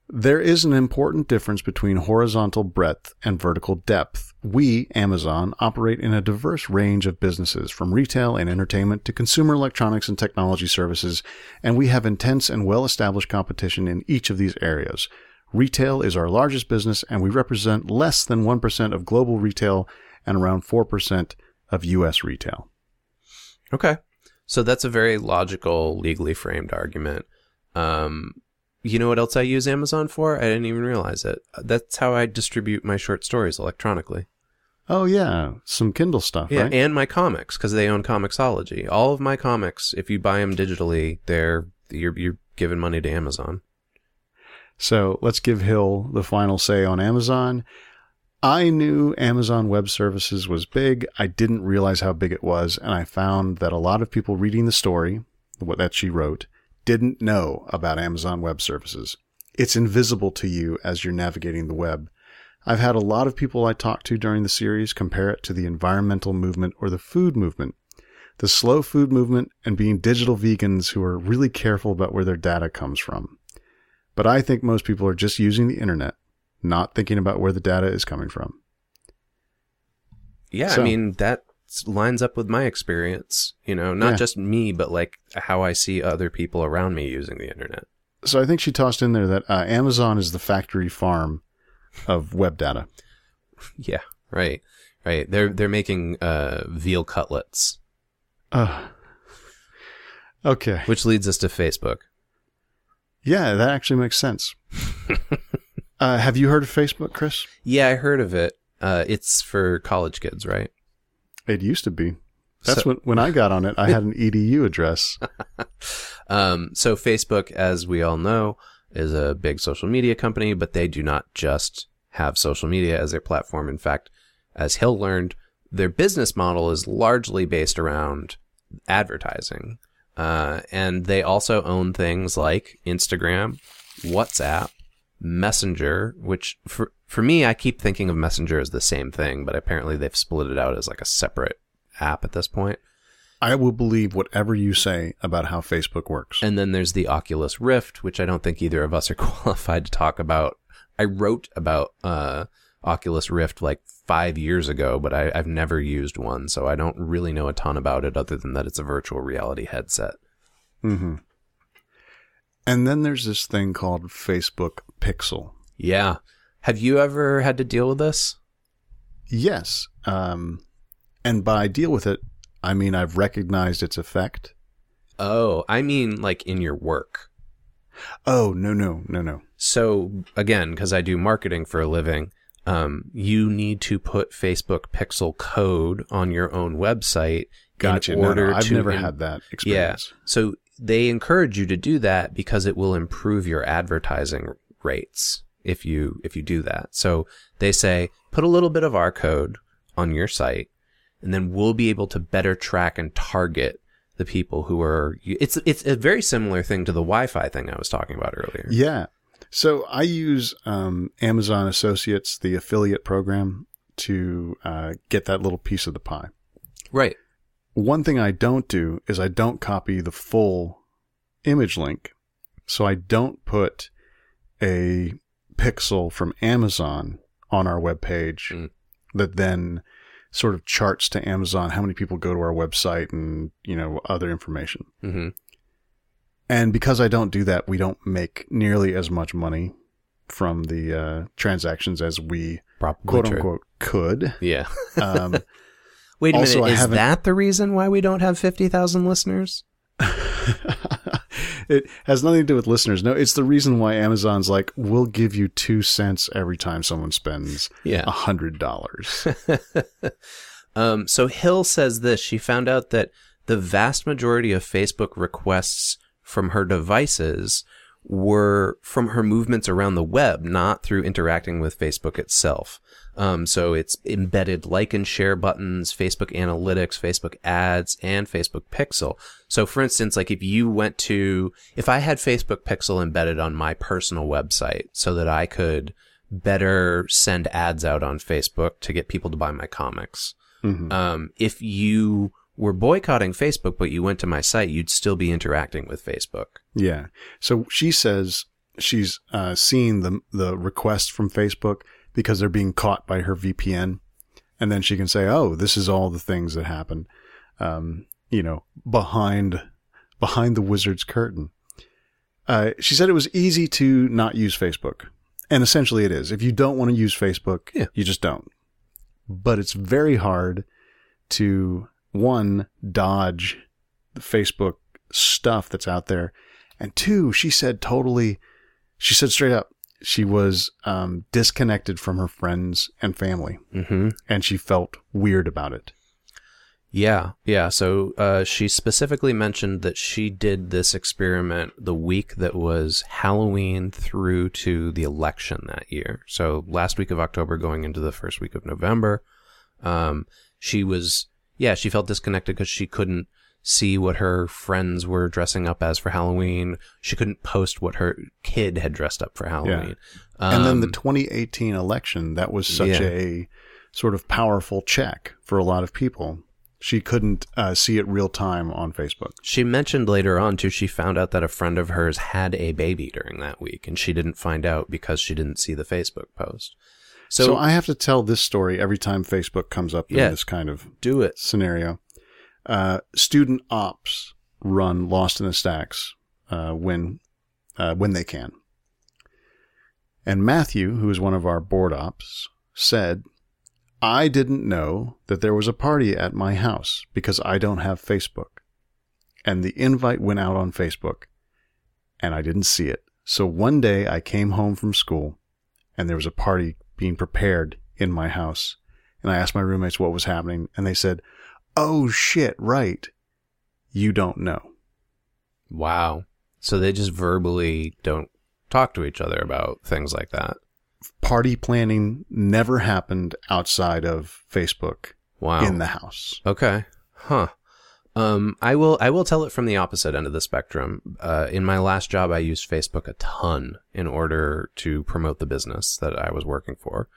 There is an important difference between horizontal breadth and vertical depth. We, Amazon, operate in a diverse range of businesses, from retail and entertainment to consumer electronics and technology services, and we have intense and well established competition in each of these areas. Retail is our largest business, and we represent less than 1% of global retail and around 4% of U.S. retail. Okay. So that's a very logical, legally framed argument. Um, you know what else I use Amazon for? I didn't even realize it. That's how I distribute my short stories electronically. Oh, yeah, some Kindle stuff, Yeah, right? and my comics because they own Comixology. All of my comics, if you buy them digitally, they're you're you're giving money to Amazon. So let's give Hill the final say on Amazon. I knew Amazon Web Services was big. I didn't realize how big it was, and I found that a lot of people reading the story, what that she wrote, didn't know about Amazon Web Services. It's invisible to you as you're navigating the web. I've had a lot of people I talked to during the series compare it to the environmental movement or the food movement. The slow food movement and being digital vegans who are really careful about where their data comes from. But I think most people are just using the internet, not thinking about where the data is coming from. Yeah, So- I mean that lines up with my experience. You know, not Yeah. just me, but like how I see other people around me using the internet. So I think she tossed in there that uh, Amazon is the factory farm of web data. Yeah, right, right. They're they're making uh, veal cutlets, Uh, okay. which leads us to Facebook. Yeah, that actually makes sense. uh, have you heard of Facebook, Chris? Yeah, I heard of it. Uh, it's for college kids, right? It used to be. That's So- when when I got on it. I had an edu address. Um, so Facebook, as we all know, is a big social media company, but they do not just have social media as their platform. In fact, as Hill learned, their business model is largely based around advertising. Uh, and they also own things like Instagram, WhatsApp, Messenger, which for for me, I keep thinking of Messenger as the same thing, but apparently they've split it out as like a separate app at this point. I will believe whatever you say about how Facebook works. And then there's the Oculus Rift, which I don't think either of us are qualified to talk about. I wrote about uh, Oculus Rift like five years ago, but I, I've never used one, so I don't really know a ton about it other than that it's a virtual reality headset. Mm-hmm. And then there's this thing called Facebook Pixel. Yeah. Have you ever had to deal with this? Yes. Um, and by deal with it, I mean I've recognized its effect. Oh, I mean like in your work. Oh, no, no, no, no. So again, because I do marketing for a living, um, you need to put Facebook Pixel code on your own website Gotcha. in No, no, I've to never in- had that Yeah. experience. So they encourage you to do that because it will improve your advertising rates if you if you do that. So they say put a little bit of our code on your site and then we'll be able to better track and target the people who are it's it's a very similar thing to the Wi-Fi thing I was talking about earlier. Yeah. So I use um, Amazon Associates, the affiliate program, to uh, get that little piece of the pie. Right. One thing I don't do is I don't copy the full image link. So I don't put a pixel from Amazon on our webpage Mm. that then sort of charts to Amazon how many people go to our website and, you know, other information. Mhm. And because I don't do that, we don't make nearly as much money from the uh, transactions as we Probably quote true. unquote could. Yeah. Um, Wait a Also, minute. Is that the reason why we don't have 50,000 listeners? it has nothing to do with listeners. No, it's the reason why Amazon's like, we'll give you two cents every time someone spends Yeah. a hundred dollars. um, so Hill says this. She found out that the vast majority of Facebook requests from her devices were from her movements around the web, not through interacting with Facebook itself. Um, so it's embedded like and share buttons, Facebook analytics, Facebook ads, and Facebook pixel. So for instance, like if you went to, if I had Facebook pixel embedded on my personal website so that I could better send ads out on Facebook to get people to buy my comics. Mhm. Um, if you were boycotting Facebook, but you went to my site, you'd still be interacting with Facebook. Yeah. So she says she's uh, seeing the the request from Facebook because they're being caught by her VPN, and then she can say, "Oh, this is all the things that happen," um, you know, behind behind the wizard's curtain. Uh, she said it was easy to not use Facebook, and essentially it is. If you don't want to use Facebook, Yeah. you just don't. But it's very hard to one dodge the Facebook stuff that's out there. And two, she said totally, she said straight up, she was um, disconnected from her friends and family, Mm-hmm. and she felt weird about it. Yeah, yeah. So uh, she specifically mentioned that she did this experiment the week that was Halloween through to the election that year. So last week of October, going into the first week of November, um, she was yeah she felt disconnected because she couldn't see what her friends were dressing up as for Halloween. She couldn't post what her kid had dressed up for Halloween. and then the Um, 2018 election, that was such yeah. a sort of powerful check for a lot of people. She couldn't uh, see it real time on Facebook. She mentioned later on too, she found out that a friend of hers had a baby during that week, and she didn't find out because she didn't see the Facebook post. So, So, I have to tell this story every time Facebook comes up in this kind of do it. scenario. Uh, student ops run Lost in the Stacks uh, when uh, when they can. And Matthew, who is one of our board ops, said, "I didn't know that there was a party at my house because I don't have Facebook, and the invite went out on Facebook, and I didn't see it. So one day I came home from school, and there was a party being prepared in my house." And I asked my roommates what was happening, and they said, Oh shit, right. You don't know. Wow. So they just verbally don't talk to each other about things like that. Party planning never happened outside of Facebook Wow. in the house. okay. Huh. Um, I will I will tell it from the opposite end of the spectrum. Uh, in my last job, I used Facebook a ton in order to promote the business that I was working for.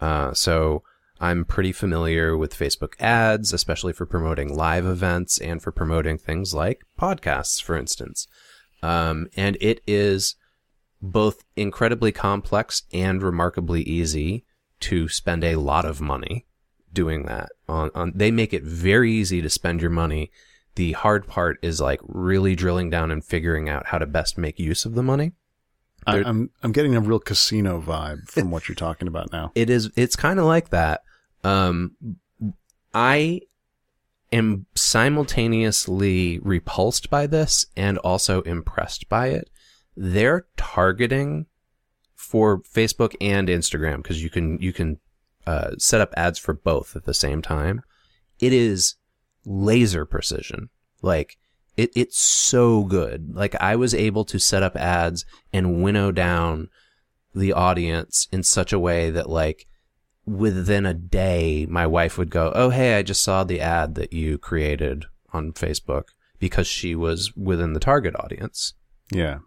Uh, so I'm pretty familiar with Facebook ads, especially for promoting live events and for promoting things like podcasts, for instance. Um, and it is both incredibly complex and remarkably easy to spend a lot of money doing that on, on they make it very easy to spend your money the hard part is like really drilling down and figuring out how to best make use of the money I, I'm I'm getting a real casino vibe from what you're talking about now. it is it's kind of like that um i am simultaneously repulsed by this and also impressed by it. They're targeting for facebook and instagram because you can you can uh, set up ads for both at the same time. It is laser precision. Like it, it's so good. Like i was able to set up ads and winnow down the audience in such a way that like within a day my wife would go oh hey i just saw the ad that you created on facebook because she was within the target audience Yeah.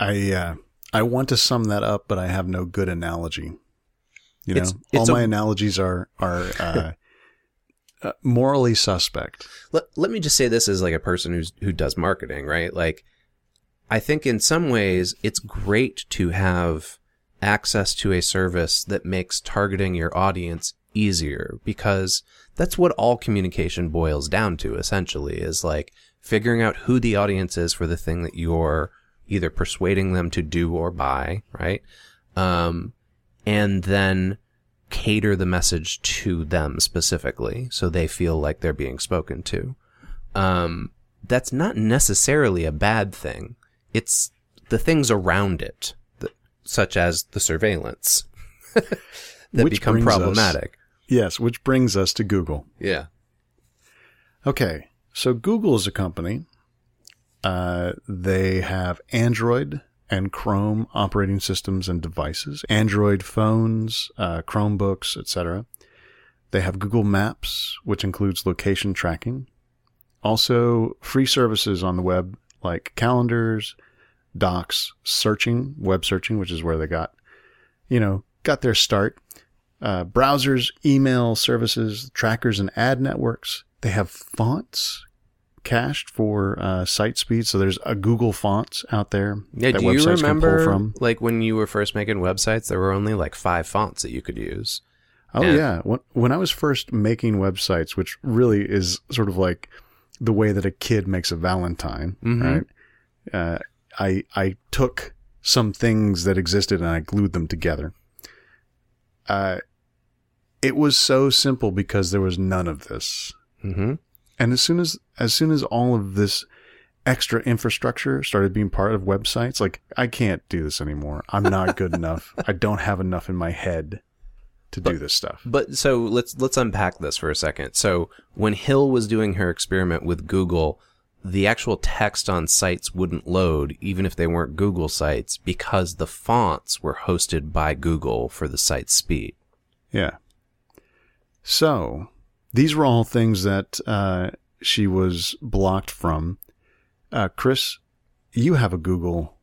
I uh, I want to sum that up, but I have no good analogy. You know, It's- it's all a- my analogies are are uh, uh, morally suspect. let, let me just say this as like a person who's who does marketing right like i think in some ways it's great to have access to a service that makes targeting your audience easier because that's what all communication boils down to essentially is like figuring out who the audience is for the thing that you're either persuading them to do or buy right um and then cater the message to them specifically so they feel like they're being spoken to. Um, that's not necessarily a bad thing. It's the things around it, such as the surveillance, that Which become brings us- problematic. Yes, which brings us to Google. Yeah. Okay, so Google is a company. Uh, they have Android and Chrome operating systems and devices, Android phones, uh, Chromebooks, etc. They have Google Maps, which includes location tracking. Also, free services on the web like calendars, docs, searching, web searching, which is where they got, you know, got their start. Uh, browsers, email services, trackers, and ad networks. They have fonts cached for uh, site speed. So there's a Google fonts out there Yeah. that do you websites can pull remember, from. like, when you were first making websites, there were only like five fonts that you could use? Oh Yeah. yeah. When, when I was first making websites, which really is sort of like the way that a kid makes a Valentine, Mhm. right? Uh, I I took some things that existed and I glued them together. Uh, it was so simple because there was none of this. Mm-hmm. And as soon as as soon as all of this extra infrastructure started being part of websites, like I can't do this anymore. I'm not good enough. I don't have enough in my head to do this stuff. But so let's let's unpack this for a second. So when Hill was doing her experiment with Google, the actual text on sites wouldn't load even if they weren't Google sites because the fonts were hosted by Google for the site speed. Yeah. So these were all things that uh, she was blocked from. Uh, Chris, you have a Google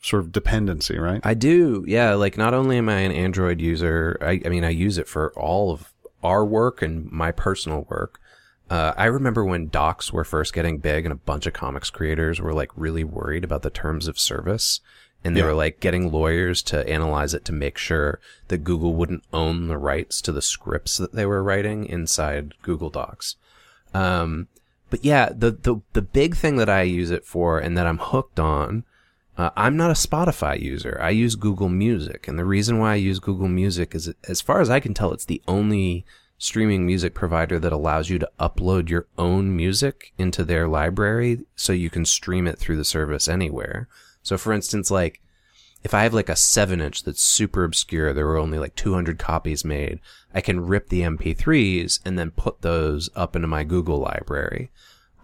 sort of dependency, right? I do. Yeah, like not only am I an Android user, I, I mean I use it for all of our work and my personal work. Uh, I remember when docs were first getting big and a bunch of comics creators were like really worried about the terms of service. And they Yeah. were like getting lawyers to analyze it to make sure that Google wouldn't own the rights to the scripts that they were writing inside Google Docs. Um, but yeah, the, the, the big thing that I use it for and that I'm hooked on, uh, I'm not a Spotify user. I use Google Music. And the reason why I use Google Music is, as far as I can tell, it's the only streaming music provider that allows you to upload your own music into their library so you can stream it through the service anywhere. So for instance, like, if I have like a 7 inch that's super obscure, there were only like 200 copies made, I can rip the MP3s and then put those up into my Google library.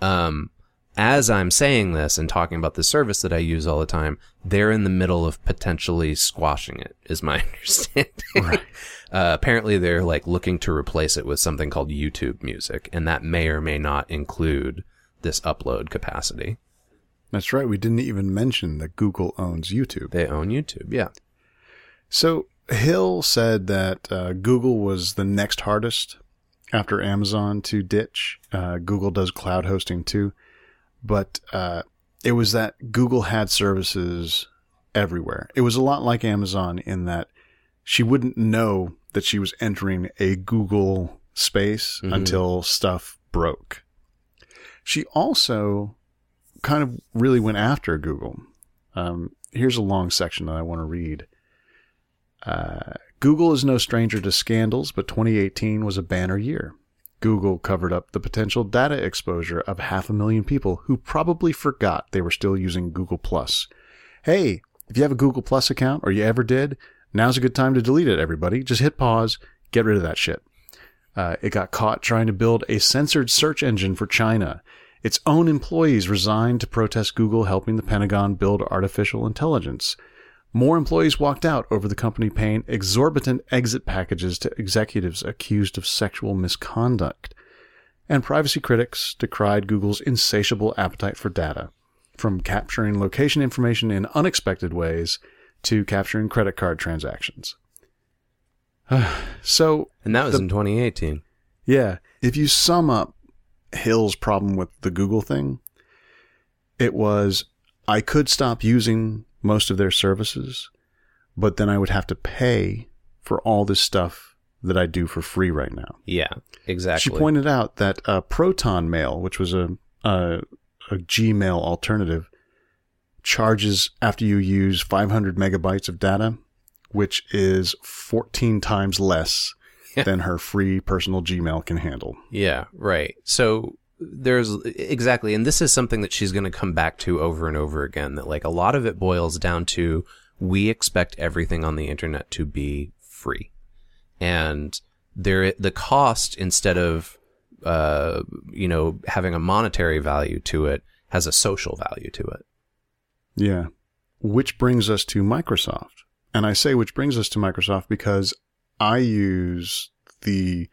Um, as I'm saying this and talking about the service that I use all the time, they're in the middle of potentially squashing it, is my understanding. Right. Uh, apparently, they're like looking to replace it with something called YouTube Music, and that may or may not include this upload capacity. That's right. We didn't even mention that Google owns YouTube. They own YouTube, yeah. So Hill said that uh, Google was the next hardest after Amazon to ditch. Uh, Google does cloud hosting too, but uh, it was that Google had services everywhere. It was a lot like Amazon in that she wouldn't know that she was entering a Google space Mhm. until stuff broke. She also kind of really went after Google. Um, here's a long section that I want to read. Uh, Google is no stranger to scandals, but 2018 was a banner year. Google covered up the potential data exposure of half a million people who probably forgot they were still using Google Plus. Hey, if you have a Google Plus account or you ever did, now's a good time to delete it, everybody. Just hit pause, get rid of that shit. Uh, it got caught trying to build a censored search engine for China. Its own employees resigned to protest Google helping the Pentagon build artificial intelligence. More employees walked out over the company paying exorbitant exit packages to executives accused of sexual misconduct. And privacy critics decried Google's insatiable appetite for data, from capturing location information in unexpected ways to capturing credit card transactions. so, And that was The- in 2018. yeah, if you sum up Hill's problem with the Google thing, it was I could stop using most of their services, but then I would have to pay for all this stuff that I do for free right now. Yeah, exactly. She pointed out that uh, Proton Mail, which was a, a a Gmail alternative, charges after you use 500 megabytes of data, which is 14 times less than her free personal Gmail can handle. Yeah, right. So there's exactly, and this is something that she's going to come back to over and over again. That like a lot of it boils down to we expect everything on the internet to be free, and there the cost instead of uh you know having a monetary value to it has a social value to it. Yeah. Which brings us to Microsoft. And I say which brings us to Microsoft because I use the,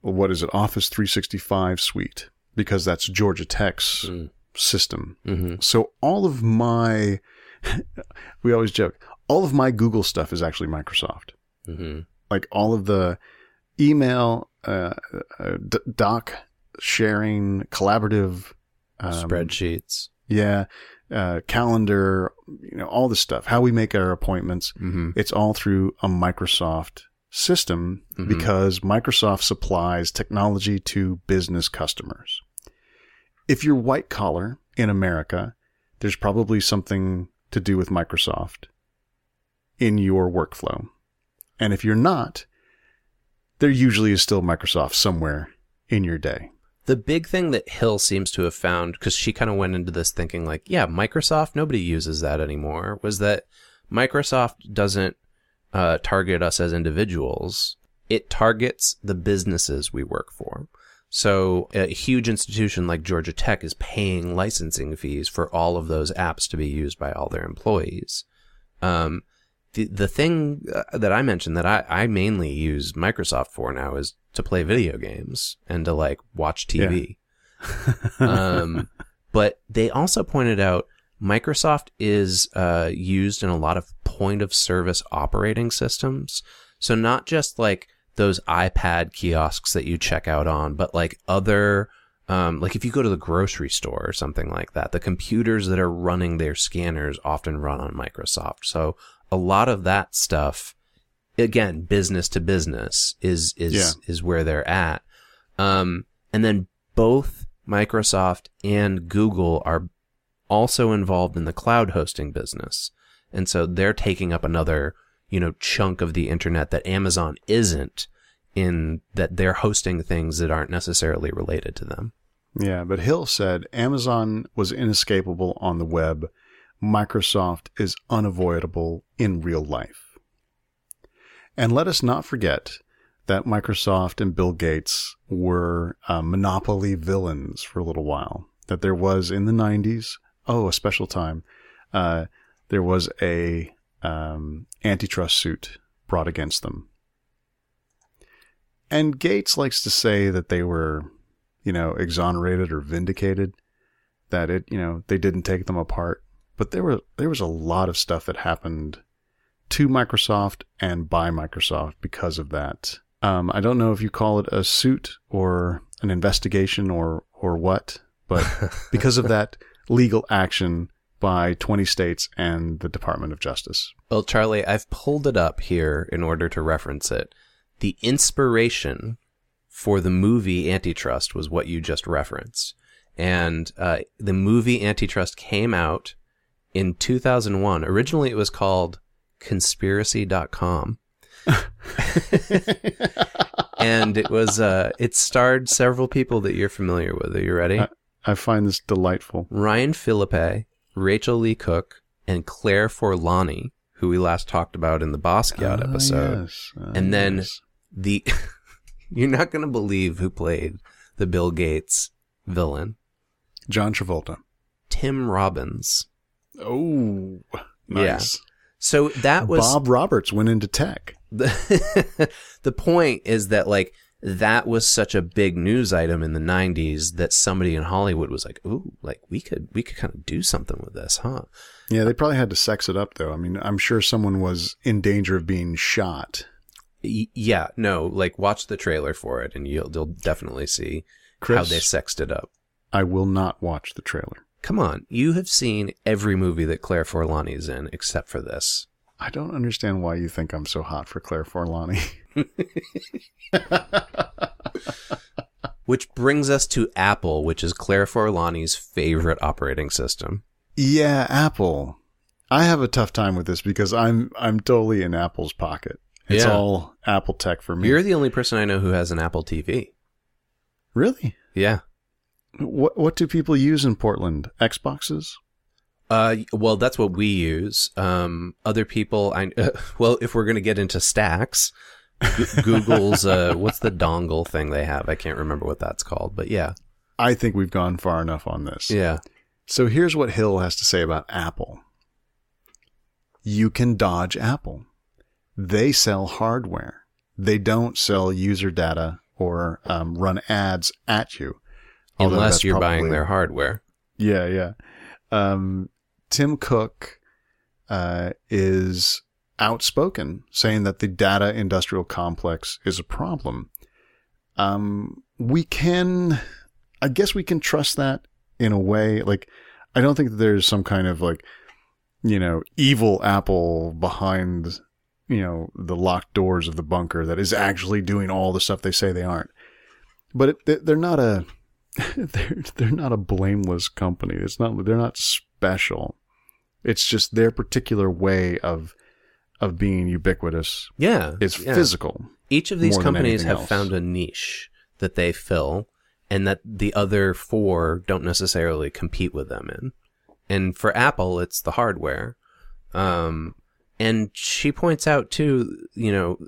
what is it, Office 365 suite because that's Georgia Tech's Mm. system. hmm So all of my, we always joke, all of my Google stuff is actually Microsoft. hmm Like all of the email, uh, uh, d- doc sharing, collaborative, um, Spreadsheets. yeah, uh, calendar, you know, all this stuff, how we make our appointments. hmm It's all through a Microsoft system Mhm. because Microsoft supplies technology to business customers. If you're white collar in America, there's probably something to do with Microsoft in your workflow. And if you're not, there usually is still Microsoft somewhere in your day. The big thing that Hill seems to have found, because she kind of went into this thinking like, yeah, Microsoft, nobody uses that anymore, was that Microsoft doesn't uh, target us as individuals. It targets the businesses we work for. So a huge institution like Georgia Tech is paying licensing fees for all of those apps to be used by all their employees. Um, the the thing uh, that I mentioned that I, I mainly use Microsoft for now is to play video games and to like watch TV. um, but they also pointed out Microsoft is uh, used in a lot of point of service operating systems. So not just like those iPad kiosks that you check out on, but like other, um, like if you go to the grocery store or something like that, the computers that are running their scanners often run on Microsoft. So a lot of that stuff, again, business to business is, is, Yeah. is where they're at. Um, and then both Microsoft and Google are also involved in the cloud hosting business. And so they're taking up another, you know, chunk of the internet that Amazon isn't in that they're hosting things that aren't necessarily related to them. Yeah, but Hill said Amazon was inescapable on the web. Microsoft is unavoidable in real life. And let us not forget that Microsoft and Bill Gates were uh, monopoly villains for a little while. that there was in the 90s, oh, a special time, uh, there was a um, antitrust suit brought against them. And Gates likes to say that they were, you know, exonerated or vindicated, that it, you know, they didn't take them apart. But there were there was a lot of stuff that happened to Microsoft and by Microsoft because of that. Um, I don't know if you call it a suit or an investigation or or what, but because of that legal action by 20 states and the Department of Justice. Well, Charlie, I've pulled it up here in order to reference it. The inspiration for the movie Antitrust was what you just referenced. And uh, the movie Antitrust came out in 2001. Originally, it was called Conspiracy.com. and it was uh, it starred several people that you're familiar with. Are you ready? I, I find this delightful. Ryan Phillippe, Rachael Leigh Cook, and Claire Forlani, who we last talked about in the Basquiat Ah, episode. yes. Ah, And then- yes. The you're not going to believe who played the Bill Gates villain, John Travolta. Tim Robbins. Oh, nice. So that was Bob Roberts went into tech. the the point is that like that was such a big news item in the 90s that somebody in Hollywood was like, "Ooh, like we could we could kind of do something with this, huh?" Yeah, they probably had to sex it up though. I mean, I'm sure someone was in danger of being shot. Y- yeah, no, like watch the trailer for it and you'll you'll definitely see Chris, how they sexed it up. I will not watch the trailer. Come on, you have seen every movie that Claire Forlani is in except for this. I don't understand why you think I'm so hot for Claire Forlani. Which brings us to Apple, which is Claire Forlani's favorite operating system. yeah, Apple. I have a tough time with this because I'm I'm totally in Apple's pocket. It's Yeah. all Apple tech for me. You're the only person I know who has an Apple TV. really? Yeah. What what do people use in Portland? Xboxes? Uh, well, that's what we use. Um, other people, I well, if we're gonna get into stacks, Google's uh, what's the dongle thing they have? I can't remember what that's called, but yeah, I think we've gone far enough on this. yeah. So here's what Hill has to say about Apple. You can dodge Apple. They sell hardware. They don't sell user data or um, run ads at you. Unless you're buying their hardware. Yeah, yeah. Um, Tim Cook uh, is outspoken, saying that the data industrial complex is a problem. Um, we can, I guess, we can trust that in a way. Like, I don't think there's some kind of like, you know, evil Apple behind, you know, the locked doors of the bunker that is actually doing all the stuff they say they aren't. But it, they- they're not a, they're they're not a blameless company. It's not they're not special. It's just their particular way of of being ubiquitous. Yeah, It's yeah. physical. Each of these companies have else. found a niche that they fill, and that the other four don't necessarily compete with them in. And for Apple, it's the hardware. Um, and she points out too, you know,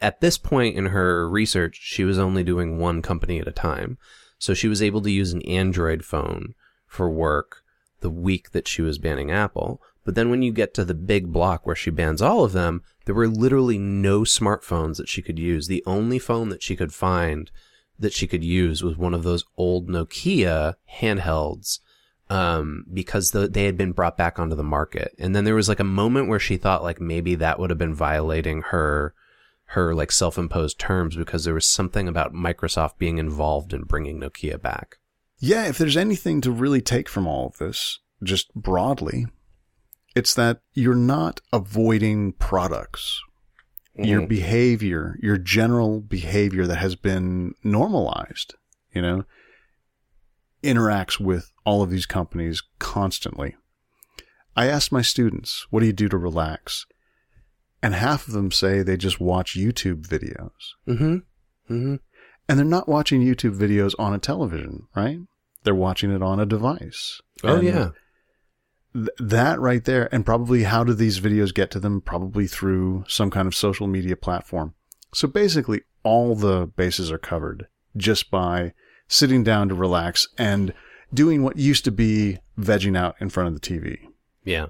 at this point in her research, she was only doing one company at a time. So she was able to use an Android phone for work the week that she was banning Apple. But then when you get to the big block where she bans all of them, there were literally no smartphones that she could use. The only phone that she could find that she could use was one of those old Nokia handhelds um, because the, they had been brought back onto the market. And then there was like a moment where she thought like maybe that would have been violating her her like self-imposed terms because there was something about Microsoft being involved in bringing Nokia back. Yeah, if there's anything to really take from all of this, just broadly, it's that you're not avoiding products. Your behavior, your general behavior that has been normalized, you know, interacts with all of these companies constantly. I asked my students, what do you do to relax? And half of them say they just watch YouTube videos. Mm-hmm. Mm-hmm. And they're not watching YouTube videos on a television, right? They're watching it on a device. Oh And yeah. Th- that right there, and probably how do these videos get to them? Probably through some kind of social media platform. So basically, all the bases are covered just by sitting down to relax and doing what used to be vegging out in front of the TV. Yeah.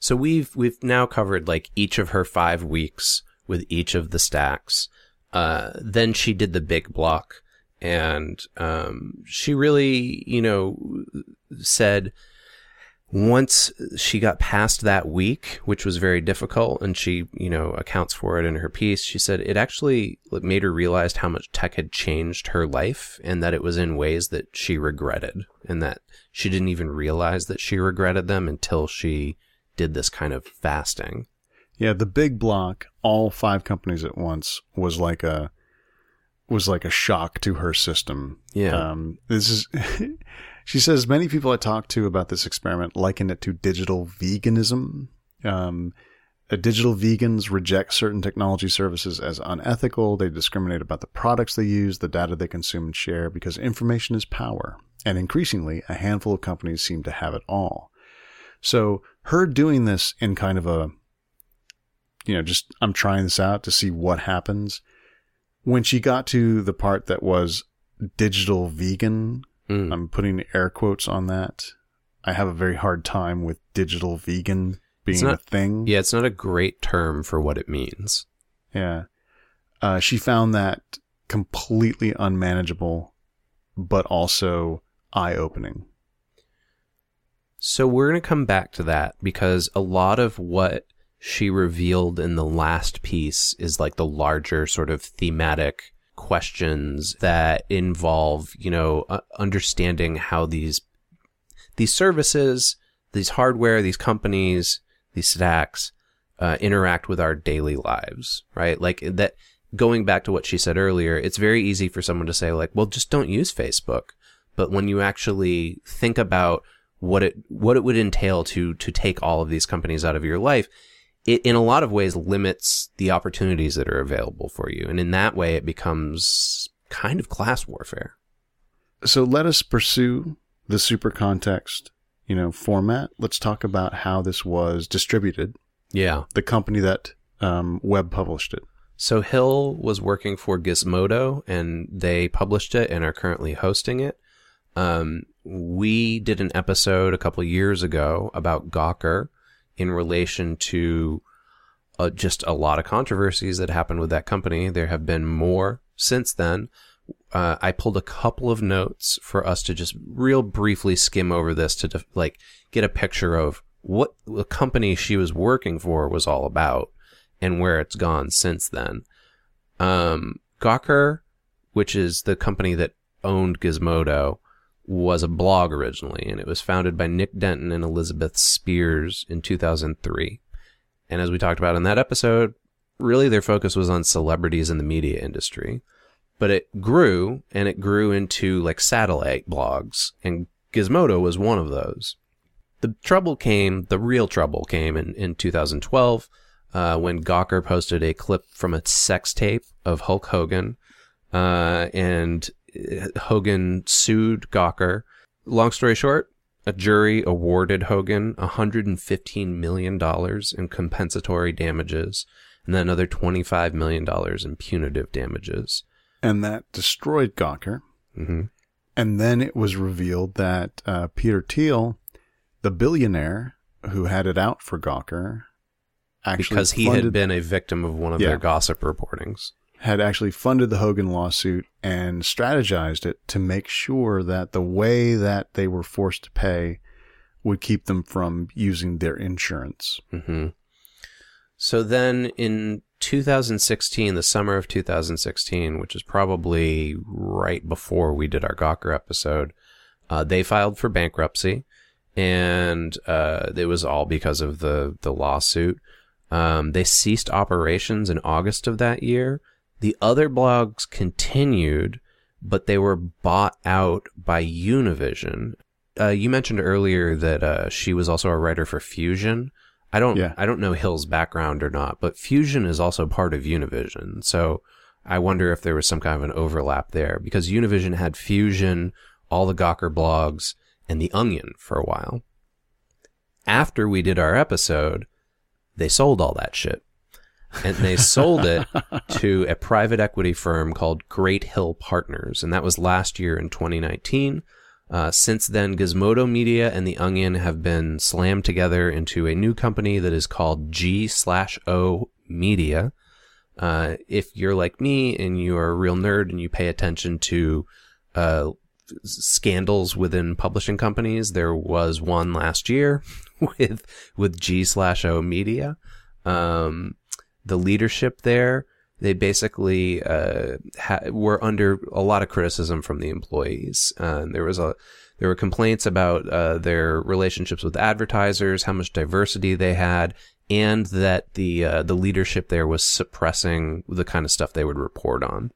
So we've we've now covered like each of her five weeks with each of the stacks. Uh, then she did the big block, and um, she really, you know, said once she got past that week, which was very difficult, and she, you know, accounts for it in her piece, she said it actually made her realize how much tech had changed her life and that it was in ways that she regretted and that she didn't even realize that she regretted them until she did this kind of fasting. Yeah, the big block, all five companies at once, was like a was like a shock to her system. Yeah. Um, this is. she says many people I talked to about this experiment liken it to digital veganism. Um, uh, digital vegans reject certain technology services as unethical. They discriminate about the products they use, the data they consume and share, because information is power. And increasingly, a handful of companies seem to have it all. So her doing this in kind of a, you know, just I'm trying this out to see what happens. When she got to the part that was digital vegan, Mm. I'm putting air quotes on that. I have a very hard time with digital vegan being not- a thing. Yeah, it's not a great term for what it means. Yeah. Uh, she found that completely unmanageable, but also eye opening. So we're going to come back to that because a lot of what she revealed in the last piece is like the larger sort of thematic questions that involve, you know, uh, understanding how these these services, these hardware, these companies, these stacks uh, interact with our daily lives, right? Like that going back to what she said earlier, it's very easy for someone to say like, well, just don't use Facebook. But when you actually think about what it what it would entail to to take all of these companies out of your life, it in a lot of ways limits the opportunities that are available for you. And in that way it becomes kind of class warfare. So let us pursue the super context, you know, format. Let's talk about how this was distributed. Yeah. The company that um, web published it. So Hill was working for Gizmodo and they published it and are currently hosting it. Um, we did an episode a couple years ago about Gawker in relation to uh, just a lot of controversies that happened with that company. There have been more since then. Uh, I pulled a couple of notes for us to just real briefly skim over this to def- like get a picture of what the company she was working for was all about and where it's gone since then. Um, Gawker, which is the company that owned Gizmodo, was a blog originally, and it was founded by Nick Denton and Elizabeth Spiers in 2003. And as we talked about in that episode, really their focus was on celebrities in the media industry. But it grew, and it grew into like satellite blogs, and Gizmodo was one of those. The trouble came, the real trouble came in, in 2012 uh, when Gawker posted a clip from a sex tape of Hulk Hogan, uh, and Hogan sued Gawker. Long story short, a jury awarded Hogan $115 million in compensatory damages and then another $25 million in punitive damages. And that destroyed Gawker. Mm-hmm. And then it was revealed that uh, Peter Thiel, the billionaire who had it out for Gawker, actually Because he had been a victim of one of Yeah. their gossip reportings. Had actually funded the Hogan lawsuit and strategized it to make sure that the way that they were forced to pay would keep them from using their insurance. hmm So then in 2016, the summer of 2016, which is probably right before we did our Gawker episode, uh, they filed for bankruptcy, and uh, it was all because of the the lawsuit. Um, they ceased operations in August of that year. The other blogs continued, but they were bought out by Univision. Uh, you mentioned earlier that uh, she was also a writer for Fusion. I don't Yeah. I don't know Hill's background or not, but Fusion is also part of Univision. So I wonder if there was some kind of an overlap there because Univision had Fusion, all the Gawker blogs, and The Onion for a while. After we did our episode, they sold all that shit. And they sold it to a private equity firm called Great Hill Partners. And that was last year in 2019. Uh, since then, Gizmodo Media and The Onion have been slammed together into a new company that is called G slash O Media. Uh, if you're like me and you're a real nerd and you pay attention to uh, scandals within publishing companies, there was one last year with with G slash O Media. Um, the leadership there they basically uh, ha- were under a lot of criticism from the employees. Uh, there was a there were complaints about uh, their relationships with advertisers, how much diversity they had, and that the uh, the leadership there was suppressing the kind of stuff they would report on.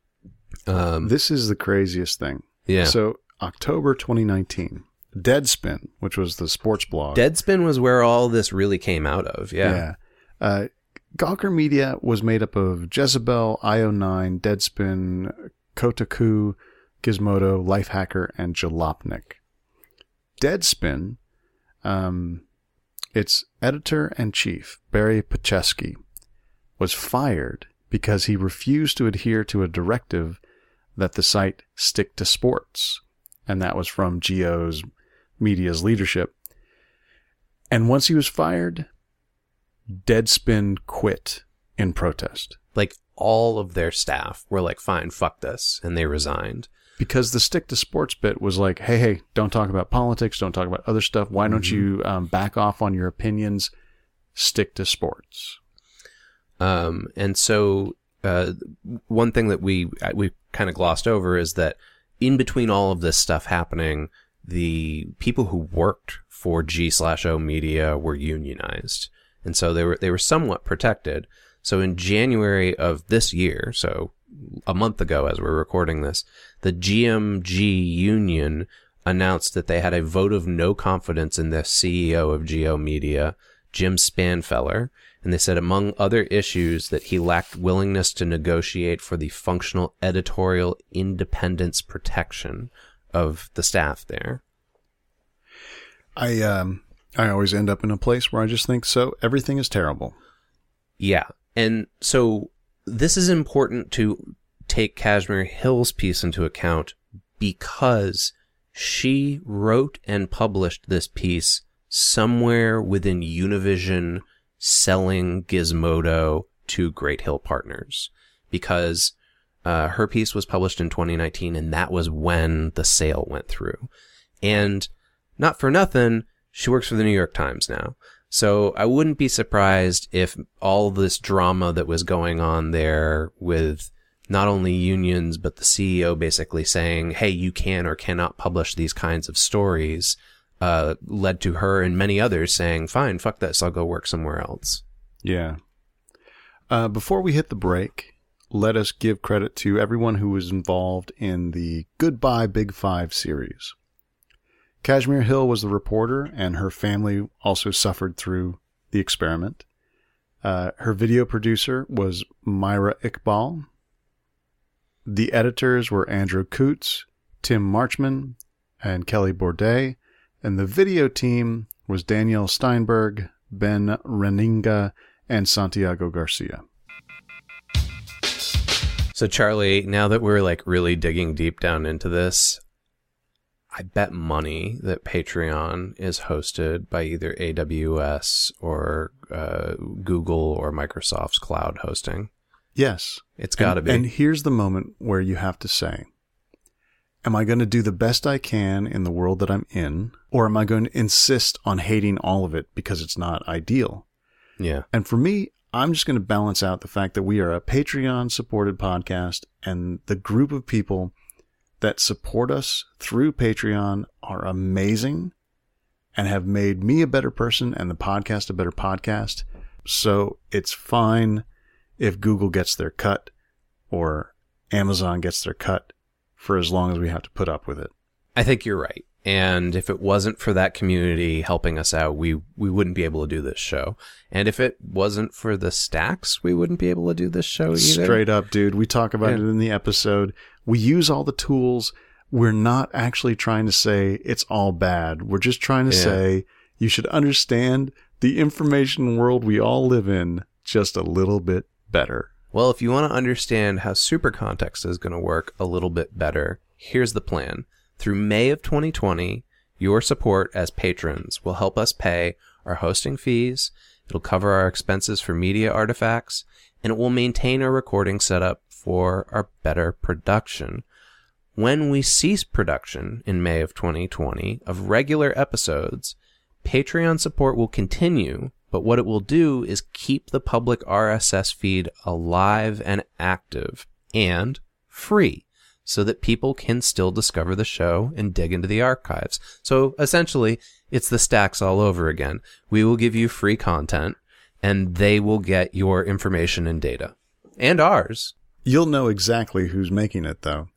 Um, This is the craziest thing. yeah, So, October 2019, Deadspin, which was the sports blog. Deadspin was where all this really came out of. Yeah, Uh, Gawker Media was made up of Jezebel, IO9, Deadspin, Kotaku, Gizmodo, Lifehacker, and Jalopnik. Deadspin, um, its editor and chief, Barry Petchesky, was fired because he refused to adhere to a directive that the site stick to sports. And that was from Geo's media's leadership. And once he was fired, Deadspin quit in protest like all of their staff were like, "Fine, fuck this," and they resigned. because the stick to sports bit was like, hey, hey, don't talk about politics, don't talk about other stuff. Why don't you um, back off on your opinions? Stick to sports. Um, and so, uh, one thing that we we kind of glossed over is that in between all of this stuff happening, the people who worked for G slash O Media were unionized, and so they were they were somewhat protected. So in January of this year, so a month ago as we're recording this, the GMG union announced that they had a vote of no confidence in the CEO of Geo Media, Jim Spanfeller, and they said among other issues that he lacked willingness to negotiate for the functional editorial independence protection of the staff there. I um I always end up in a place where I just think so everything is terrible. Yeah. And so this is important to take Kashmir Hill's piece into account because she wrote and published this piece somewhere within Univision selling Gizmodo to Great Hill Partners because uh, her piece was published in 2019 and that was when the sale went through. And not for nothing, she works for the New York Times now. So I wouldn't be surprised if all this drama that was going on there with not only unions, but the CEO basically saying, hey, you can or cannot publish these kinds of stories, uh, led to her and many others saying, fine, fuck this, I'll go work somewhere else. Yeah. Uh, before we hit the break, let us give credit to everyone who was involved in the Goodbye Big Five series. Kashmir Hill was the reporter, and her family also suffered through the experiment. Uh, her video producer was Myra Iqbal. The editors were Andrew Couts, Tim Marchman, and Kelly Bourdet. And the video team was Daniel Steinberg, Ben Reninga, and Santiago Garcia. So Charlie, now that we're like really digging deep down into this, I bet money that Patreon is hosted by either AWS or uh, Google or Microsoft's cloud hosting. Yes. It's got to be. And here's the moment where you have to say, Am I going to do the best I can in the world that I'm in? Or am I going to insist on hating all of it because it's not ideal? yeah. And for me, I'm just going to balance out the fact that we are a Patreon supported podcast and the group of people that support us through Patreon are amazing and have made me a better person and the podcast a better podcast. So it's fine if Google gets their cut or Amazon gets their cut for as long as we have to put up with it. I think you're right. And if it wasn't for that community helping us out, we, we wouldn't be able to do this show. And if it wasn't for the stacks, we wouldn't be able to do this show either. Straight up, dude. We talk about Yeah. it in the episode. We use all the tools. We're not actually trying to say it's all bad. We're just trying to Yeah. say you should understand the information world we all live in just a little bit better. Well, if you want to understand how super context is going to work a little bit better, here's the plan. Through May of 2020, your support as patrons will help us pay our hosting fees, it'll cover our expenses for media artifacts, and it will maintain our recording setup for our better production. When we cease production in May of 2020 of regular episodes, Patreon support will continue, but what it will do is keep the public RSS feed alive and active and free so that people can still discover the show and dig into the archives. So essentially, it's the stacks all over again. We will give you free content and they will get your information and data and ours. You'll know exactly who's making it though.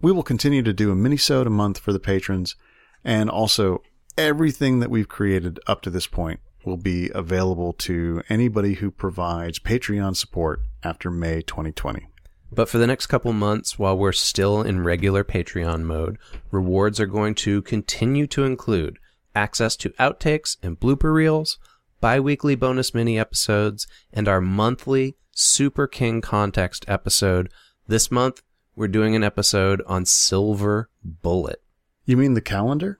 We will continue to do a mini-sode a month for the patrons and also everything that we've created up to this point will be available to anybody who provides Patreon support after May 2020. But for the next couple months, while we're still in regular Patreon mode, rewards are going to continue to include access to outtakes and blooper reels, bi weekly bonus mini episodes, and our monthly Super King Context episode. This month, we're doing an episode on Silver Bullet. You mean the calendar?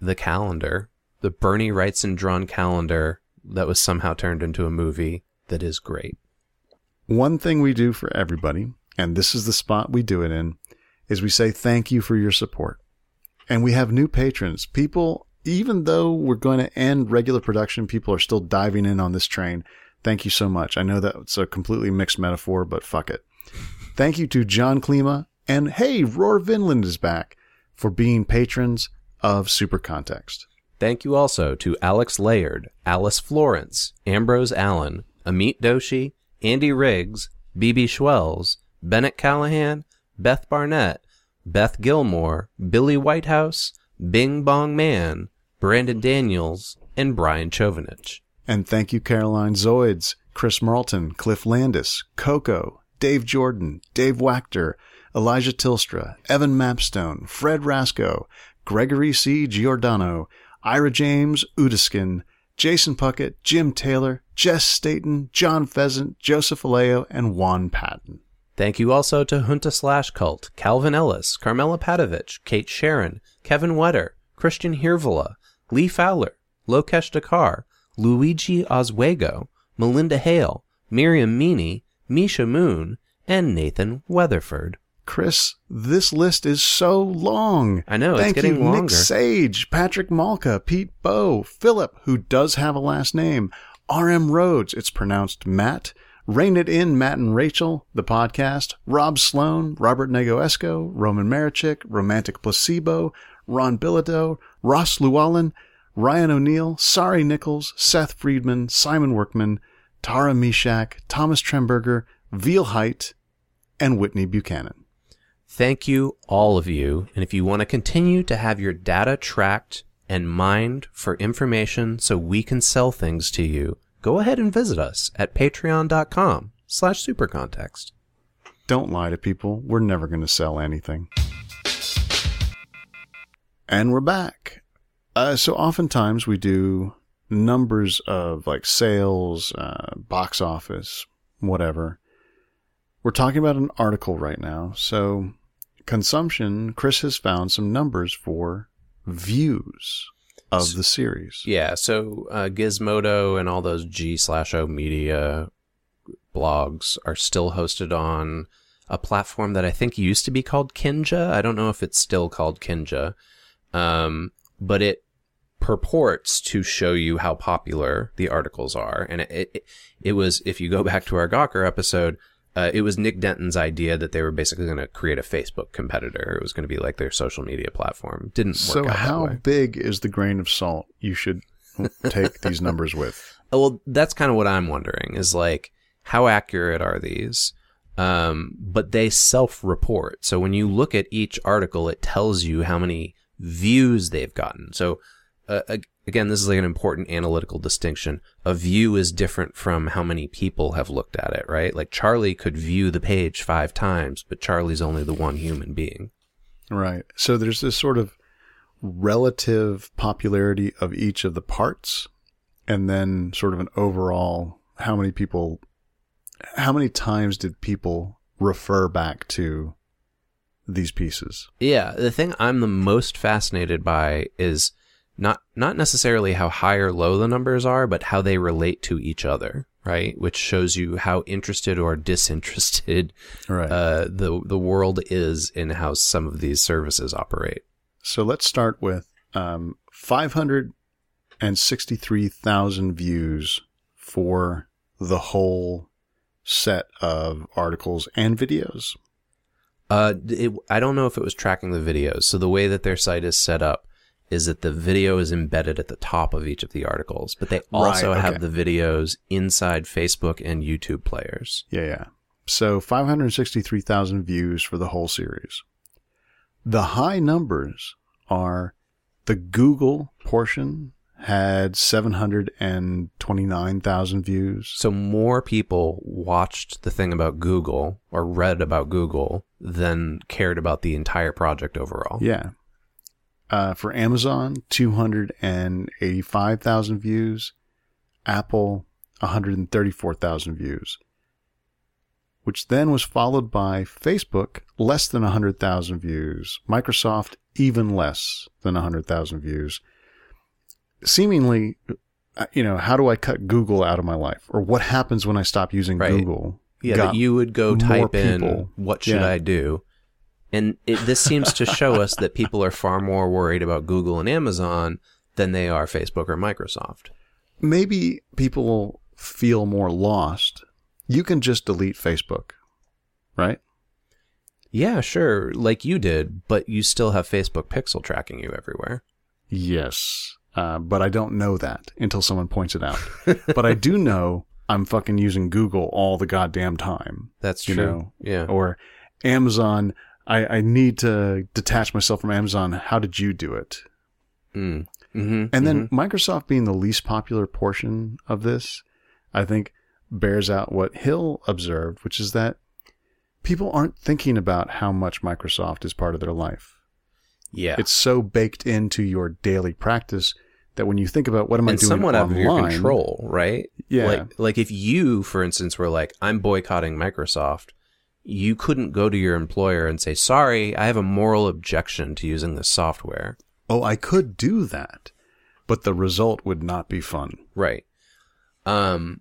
The calendar, the Bernie Wrightson drawn calendar that was somehow turned into a movie that is great. One thing we do for everybody, and this is the spot we do it in, is we say thank you for your support. And we have new patrons. People, even though we're going to end regular production, people are still diving in on this train. Thank you so much. I know that's a completely mixed metaphor, but fuck it. Thank you to John Klima and hey, Roar Vinland is back for being patrons of Super Context. Thank you also to Alex Layard, Alice Florence, Ambrose Allen, Amit Doshi, Andy Riggs, BB Schwells, Bennett Callahan, Beth Barnett, Beth Gilmore, Billy Whitehouse, Bing Bong Man, Brandon Daniels, and Brian Chovanich. And thank you, Caroline Zoids, Chris Marlton, Cliff Landis, Coco, Dave Jordan, Dave Wachter, Elijah Tilstra, Evan Mapstone, Fred Rasco, Gregory C. Giordano, Ira James Udiskin, Jason Puckett, Jim Taylor, Jess Staten, John Pheasant, Joseph Aleo, and Juan Patton. Thank you also to Junta Slash Cult, Calvin Ellis, Carmela Padovich, Kate Sharon, Kevin Wetter, Christian Hirvola, Lee Fowler, Lokesh Dakar, Luigi Oswego, Melinda Hale, Miriam Meany, Misha Moon, and Nathan Weatherford. Chris, this list is so long. I know, it's Thank getting you, longer. Nick Sage, Patrick Malka, Pete Bow, Philip, who does have a last name, R.M. Rhodes, it's pronounced Matt, Rain It In, Matt and Rachel, the podcast, Rob Sloan, Robert Negoesco, Roman Marichik, Romantic Placebo, Ron Bilodeau, Ross Llewellyn, Ryan O'Neill, Sari Nichols, Seth Friedman, Simon Workman, Tara Mishak, Thomas Tremberger, Veal Height, and Whitney Buchanan. Thank you, all of you. And if you want to continue to have your data tracked and mined for information so we can sell things to you, go ahead and visit us at patreon.com slash supercontext. Don't lie to people. We're never going to sell anything. And we're back. Uh, so oftentimes we do numbers of like sales, uh, box office, whatever. We're talking about an article right now. So consumption, Chris has found some numbers for views of the series. Yeah, so uh, Gizmodo and all those G slash O media blogs are still hosted on a platform that I think used to be called Kinja. I don't know if it's still called Kinja, um, but it purports to show you how popular the articles are. And it, it, it was, if you go back to our Gawker episode, uh, it was Nick Denton's idea that they were basically going to create a Facebook competitor. It was going to be like their social media platform. Didn't work So how big is the grain of salt you should take these numbers with? Oh, well, that's kind of what I'm wondering is like, how accurate are these? Um, but they self report. So when you look at each article, it tells you how many views they've gotten. So, uh, again, this is like an important analytical distinction. A view is different from how many people have looked at it, right? Like Charlie could view the page five times, but Charlie's only the one human being. Right. So there's this sort of relative popularity of each of the parts, and then sort of an overall how many people, how many times did people refer back to these pieces. Yeah, the thing I'm the most fascinated by is not not necessarily how high or low the numbers are, but how they relate to each other, right? Which shows you how interested or disinterested Right. uh, the the world is in how some of these services operate. So let's start with um, 563,000 views for the whole set of articles and videos. Uh, it, I don't know if it was tracking the videos. So the way that their site is set up is that the video is embedded at the top of each of the articles, but they also Right, have the videos inside Facebook and YouTube players. Yeah, yeah. So 563,000 views for the whole series. The high numbers are the Google portion had 729,000 views. So more people watched the thing about Google or read about Google than cared about the entire project overall. Yeah. Uh, for Amazon, 285,000 views. Apple, 134,000 views. Which then was followed by Facebook, less than 100,000 views. Microsoft, even less than 100,000 views. Seemingly, uh, you know, how do I cut Google out of my life? Or what happens when I stop using Right. Google? Yeah, that you would go type in what should Yeah. I do? And it, this seems to show us that people are far more worried about Google and Amazon than they are Facebook or Microsoft. maybe people feel more lost. You can just delete Facebook, right? Yeah, sure, like you did, but you still have Facebook pixel tracking you everywhere. Yes. Uh, but I don't know that until someone points it out. but I do know I'm fucking using Google all the goddamn time. That's You true. know, yeah. Or Amazon. I, I need to detach myself from Amazon. How did you do it? Mm. hmm And then Microsoft being the least popular portion of this, I think bears out what Hill observed, which is that people aren't thinking about how much Microsoft is part of their life. yeah, It's so baked into your daily practice that when you think about what am I and doing somewhat out of your control, right? Yeah. Like, like if you, for instance, were like, I'm boycotting Microsoft, you couldn't go to your employer and say, sorry, I have a moral objection to using this software. oh, I could do that, but the result would not be fun. Right. Um,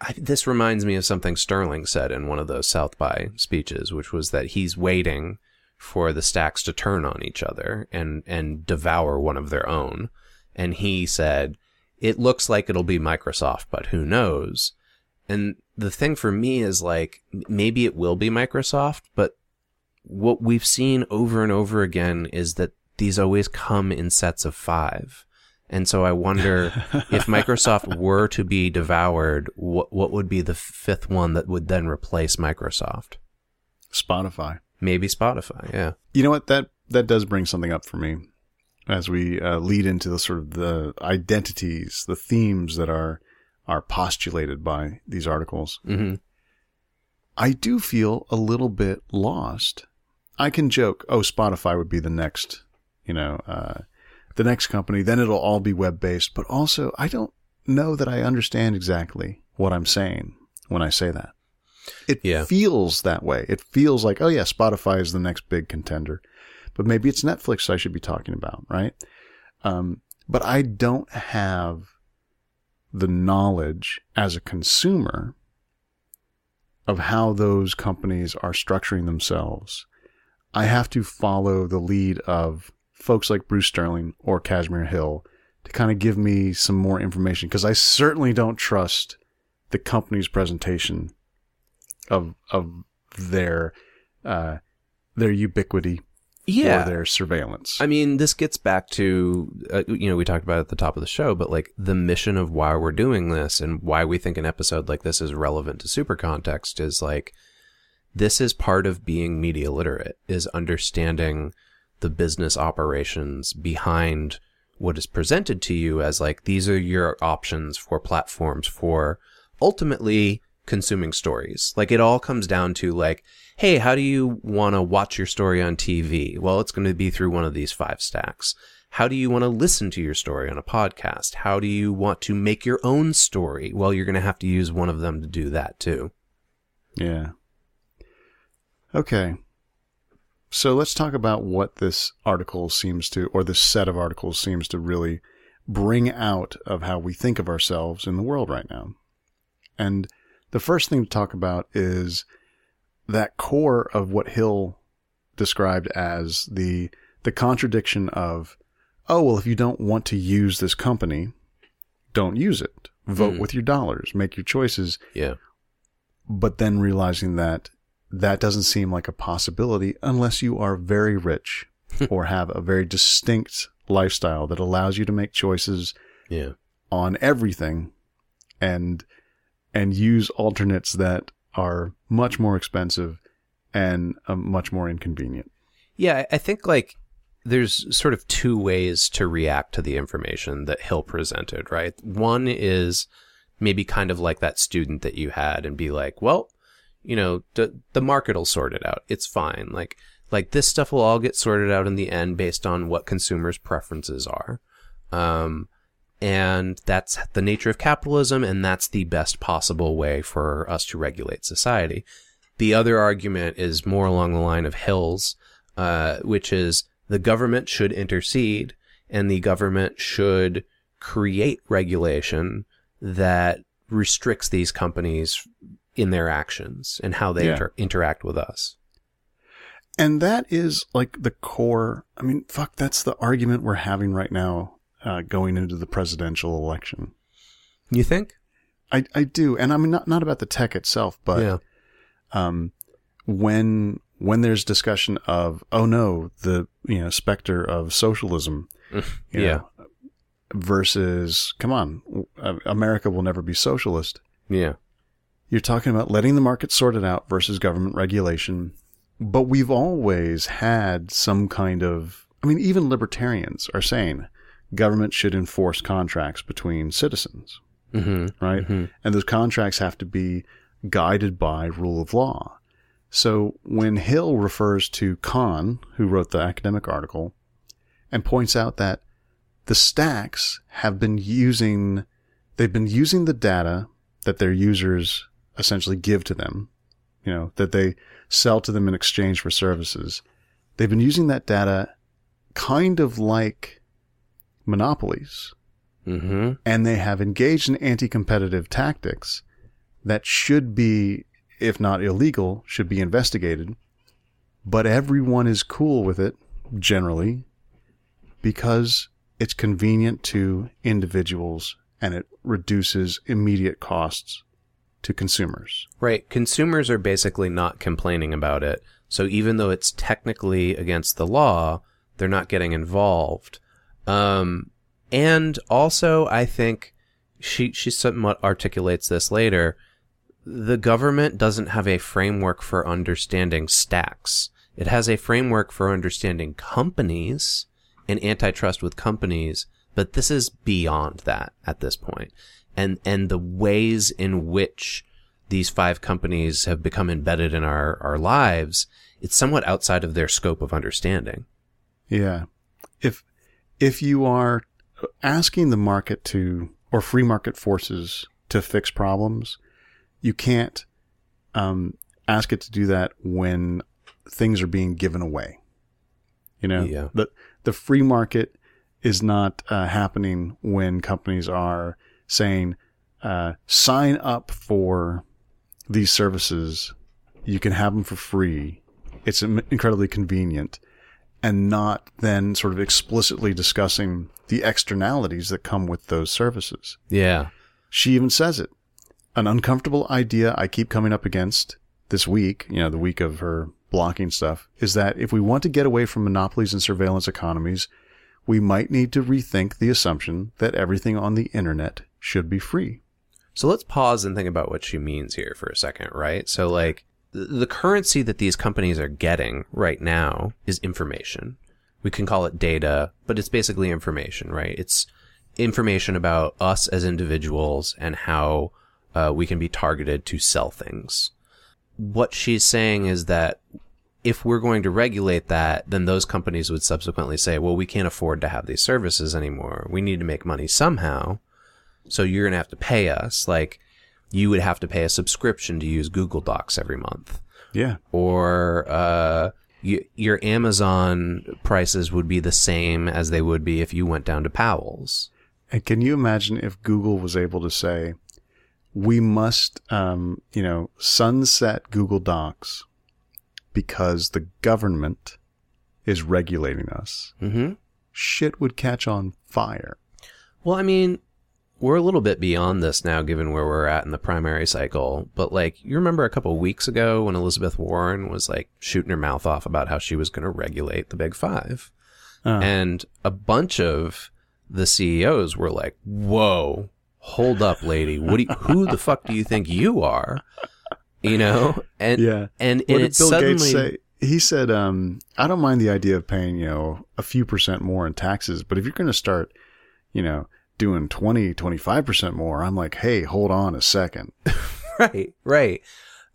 I, this reminds me of something Sterling said in one of those South by speeches, which was that he's waiting for the stacks to turn on each other and, and devour one of their own. And he said, it looks like it'll be Microsoft, but who knows? And the thing for me is like, maybe it will be Microsoft, but what we've seen over and over again is that these always come in sets of five. And so I wonder if Microsoft were to be devoured, what what would be the fifth one that would then replace Microsoft? Spotify. Maybe Spotify. Yeah. You know what? That that does bring something up for me as we uh, lead into the sort of the identities, the themes that are are postulated by these articles. hmm I do feel a little bit lost. I can joke, oh, Spotify would be the next, you know, uh, the next company. Then it'll all be web based. But also, I don't know that I understand exactly what I'm saying when I say that. It Yeah. feels that way. It feels like, oh yeah, Spotify is the next big contender, but maybe it's Netflix I should be talking about, right? Um, but I don't have the knowledge as a consumer of how those companies are structuring themselves. I have to follow the lead of folks like Bruce Sterling or Kashmir Hill to kind of give me some more information because I certainly don't trust the company's presentation of of their uh, their ubiquity Yeah. their surveillance. I mean, this gets back to, uh, you know, we talked about at the top of the show, but like the mission of why we're doing this and why we think an episode like this is relevant to super context is like, this is part of being media literate, is understanding the business operations behind what is presented to you as like, these are your options for platforms for ultimately consuming stories. Like it all comes down to like, hey, how do you want to watch your story on TV? Well, it's going to be through one of these five stacks. How do you want to listen to your story on a podcast? How do you want to make your own story? Well, you're going to have to use one of them to do that too. Yeah. Okay. So let's talk about what this article seems to, or this set of articles seems to really bring out of how we think of ourselves in the world right now. And the first thing to talk about is that core of what Hill described as the the contradiction of, oh well, if you don't want to use this company, don't use it. Vote Hmm. with your dollars, make your choices. Yeah. But then realizing that that doesn't seem like a possibility unless you are very rich or have a very distinct lifestyle that allows you to make choices Yeah. on everything and and use alternates that are much more expensive and uh, much more inconvenient. Yeah, I think like there's sort of two ways to react to the information that Hill presented, right? One is maybe kind of like that student that you had and be like, well, you know, the the market will sort it out. It's fine. Like like this stuff will all get sorted out in the end based on what consumers' preferences are. Um and that's the nature of capitalism and that's the best possible way for us to regulate society. The other argument is more along the line of Hill's, uh, which is the government should intercede and the government should create regulation that restricts these companies in their actions and how they Yeah. inter- interact with us. And that is like the core. I mean, fuck, that's the argument we're having right now uh, going into the presidential election. You think? I, I do. And I mean, not, not about the tech itself, but yeah. um, when when there's discussion of oh no the you know specter of socialism you Yeah. know, versus come on uh, America will never be socialist Yeah. you're talking about letting the market sort it out versus government regulation but we've always had some kind of I mean even libertarians are saying government should enforce contracts between citizens Mm-hmm. right Mhm. and those contracts have to be guided by rule of law. So when Hill refers to Khan, who wrote the academic article, and points out that the stacks have been using, they've been using the data that their users essentially give to them, you know, that they sell to them in exchange for services. They've been using that data kind of like monopolies Mm-hmm. and they have engaged in anti-competitive tactics that should be, if not illegal, should be investigated. But everyone is cool with it, generally, because it's convenient to individuals and it reduces immediate costs to consumers. Right. Consumers are basically not complaining about it. So even though it's technically against the law, they're not getting involved. Um, and also, I think she she somewhat articulates this later. The government doesn't have a framework for understanding stacks. It has a framework for understanding companies and antitrust with companies, but this is beyond that at this point. And and the ways in which these five companies have become embedded in our, our lives, it's somewhat outside of their scope of understanding. Yeah. If if you are asking the market to or free market forces to fix problems, you can't um, ask it to do that when things are being given away. You know, Yeah. the the free market is not uh, happening when companies are saying, uh, "Sign up for these services. You can have them for free. It's incredibly convenient." And not then sort of explicitly discussing the externalities that come with those services. Yeah. She even says it. An uncomfortable idea I keep coming up against this week, you know, the week of her blocking stuff, is that if we want to get away from monopolies and surveillance economies, we might need to rethink the assumption that everything on the internet should be free. So let's pause and think about what she means here for a second, right? So like the currency that these companies are getting right now is information. We can call it data, but it's basically information, right? It's information about us as individuals and how uh, we can be targeted to sell things. What she's saying is that if we're going to regulate that, then those companies would subsequently say, well, we can't afford to have these services anymore. We need to make money somehow. So you're going to have to pay us. Like you would have to pay a subscription to use Google Docs every month Yeah. or, uh, you, your Amazon prices would be the same as they would be if you went down to Powell's. And can you imagine if Google was able to say, we must, um, you know, sunset Google Docs because the government is regulating us? Mm-hmm. Shit would catch on fire. Well, I mean, we're a little bit beyond this now, given where we're at in the primary cycle. But like, you remember a couple of weeks ago when Elizabeth Warren was like shooting her mouth off about how she was going to regulate the Big Five, Uh, and a bunch of the CEOs were like, "Whoa, hold up, lady! What? Do you, who the fuck do you think you are?" You know, and yeah. and, and it Bill suddenly Gates say? He said, um, I don't mind the idea of paying, you know, a few percent more in taxes, but if you're going to start, you know, doing 20, 25% more, I'm like, hey, hold on a second. right right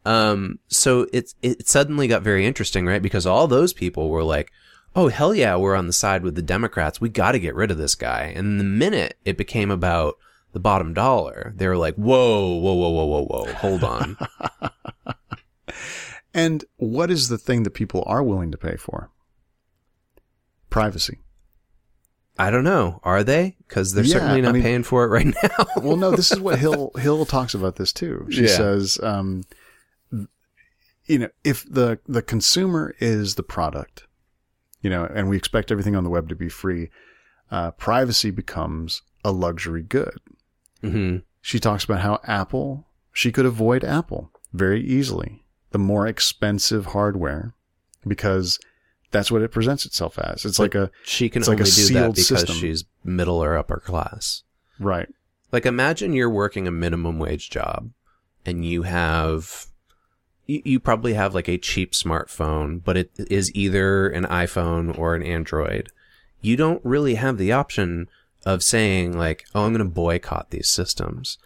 um so it's it suddenly got very interesting right because all those people were like oh hell yeah we're on the side with the democrats we got to get rid of this guy and the minute it became about the bottom dollar they were like whoa whoa whoa whoa whoa whoa hold on And what is the thing that people are willing to pay for? Privacy. I don't know are they because they're Yeah, certainly I not mean- paying for it right now Well, no, this is what Hill Hill talks about this too. She Yeah. says, um, you know, if the the consumer is the product, you know, and we expect everything on the web to be free, uh, privacy becomes a luxury good. hmm She talks about how Apple, she could avoid Apple very easily, the more expensive hardware, because that's what it presents itself as. It's like a she can It's like a only do that because system. she's middle or upper class right. Like imagine you're working a minimum wage job and you have you, you probably have like a cheap smartphone, but it is either an iPhone or an Android. You don't really have the option of saying like, "Oh, I'm going to boycott these systems."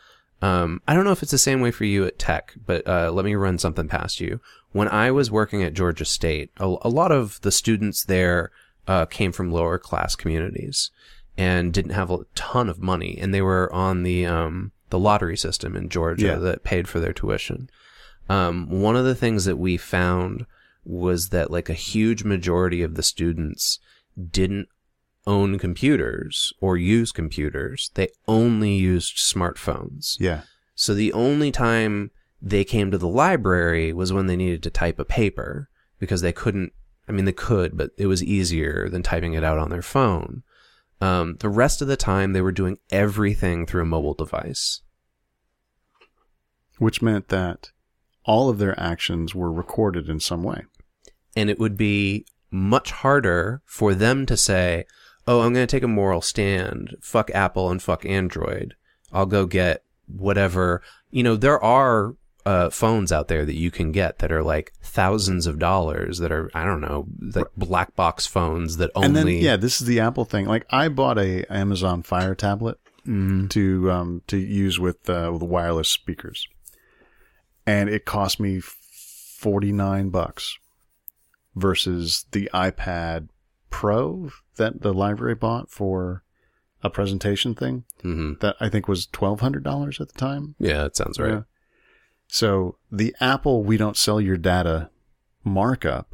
Um, I don't know if it's the same way for you at Tech, but uh, let me run something past you. When I was working at Georgia State, a, a lot of the students there uh, came from lower class communities and didn't have a ton of money, and they were on the um, the lottery system in Georgia Yeah. that paid for their tuition. Um, one of the things that we found was that like a huge majority of the students didn't own computers or use computers. They only used smartphones. Yeah. So the only time they came to the library was when they needed to type a paper because they couldn't, I mean, they could, but it was easier than typing it out on their phone. Um, the rest of the time they were doing everything through a mobile device. Which meant that all of their actions were recorded in some way. and it would be much harder for them to say, "Oh, I'm going to take a moral stand. Fuck Apple and fuck Android. I'll go get whatever." You know, there are uh, phones out there that you can get that are like thousands of dollars that are I don't know, like black box phones that only And then yeah, this is the Apple thing. Like I bought a Amazon Fire tablet Mm, to um to use with uh, with wireless speakers, and it cost me forty nine bucks versus the iPad Pro that the library bought for a presentation thing hmm that I think was twelve hundred dollars at the time. Yeah, that sounds right. Yeah. So the Apple we don't sell your data markup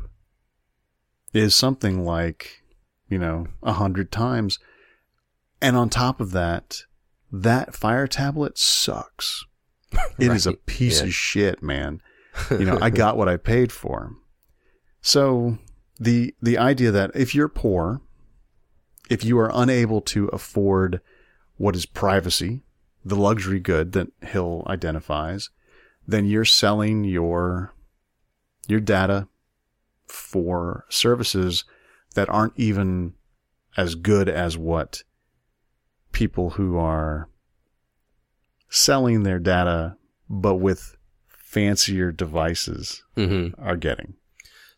is something like, you know, a hundred times. And on top of that, that Fire tablet sucks. It is a piece Yeah. of shit, man. You know, I got what I paid for. So the the idea that if you're poor, if you are unable to afford what is privacy, the luxury good that Hill identifies, then you're selling your your data for services that aren't even as good as what people who are selling their data but with fancier devices hmm are getting.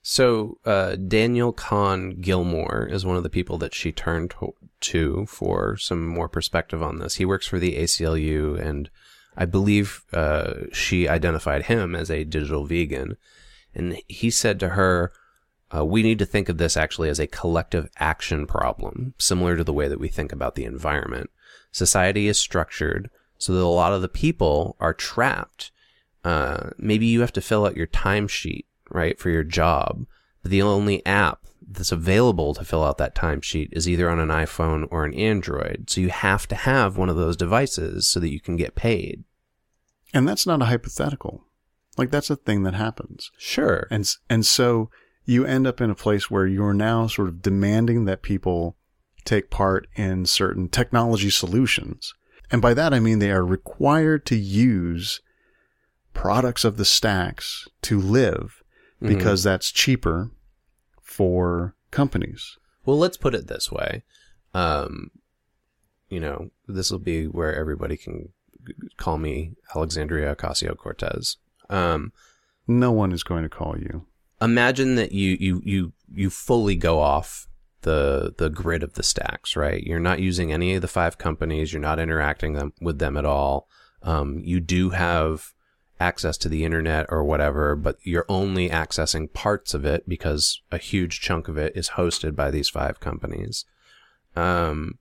So uh, Daniel Kahn Gillmor is one of the people that she turned to, to for some more perspective on this. He works for the ACLU, and I believe uh, she identified him as a digital vegan. And he said to her, uh, "We need to think of this actually as a collective action problem, similar to the way that we think about the environment. Society is structured so that a lot of the people are trapped. Uh, maybe you have to fill out your timesheet." right, for your job. The only app that's available to fill out that timesheet is either on an iPhone or an Android. So you have to have one of those devices so that you can get paid. And that's not a hypothetical. Like that's a thing that happens. Sure. And and so you end up in a place where you're now sort of demanding that people take part in certain technology solutions. And by that I mean they are required to use products of the stacks to live Mhm. because that's cheaper for companies. Well, let's put it this way. Um, you know, this will be where everybody can call me Alexandria Ocasio Cortez. Um, No one is going to call you. imagine that you, you, you, you fully go off the, the grid of the stacks, right? You're not using any of the five companies. You're not interacting them with them at all. Um, you do have access to the internet or whatever, but you're only accessing parts of it because a huge chunk of it is hosted by these five companies. Um,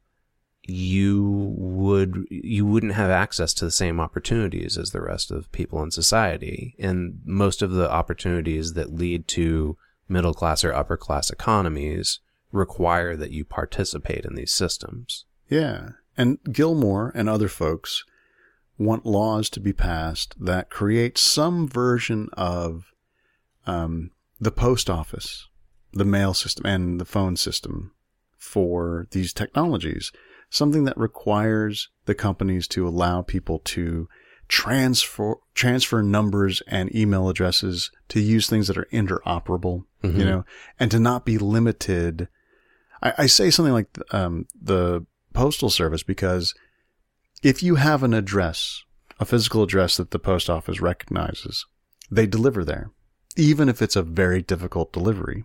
you would you wouldn't have access to the same opportunities as the rest of people in society and most of the opportunities that lead to middle class or upper class economies require that you participate in these systems Yeah. And Gillmor and other folks want laws to be passed that create some version of um, the post office, the mail system, and the phone system for these technologies. Something that requires the companies to allow people to transfer transfer numbers and email addresses to use things that are interoperable, Mhm. you know, and to not be limited. I, I say something like um, the postal service because if you have an address, a physical address that the post office recognizes, they deliver there, even if it's a very difficult delivery.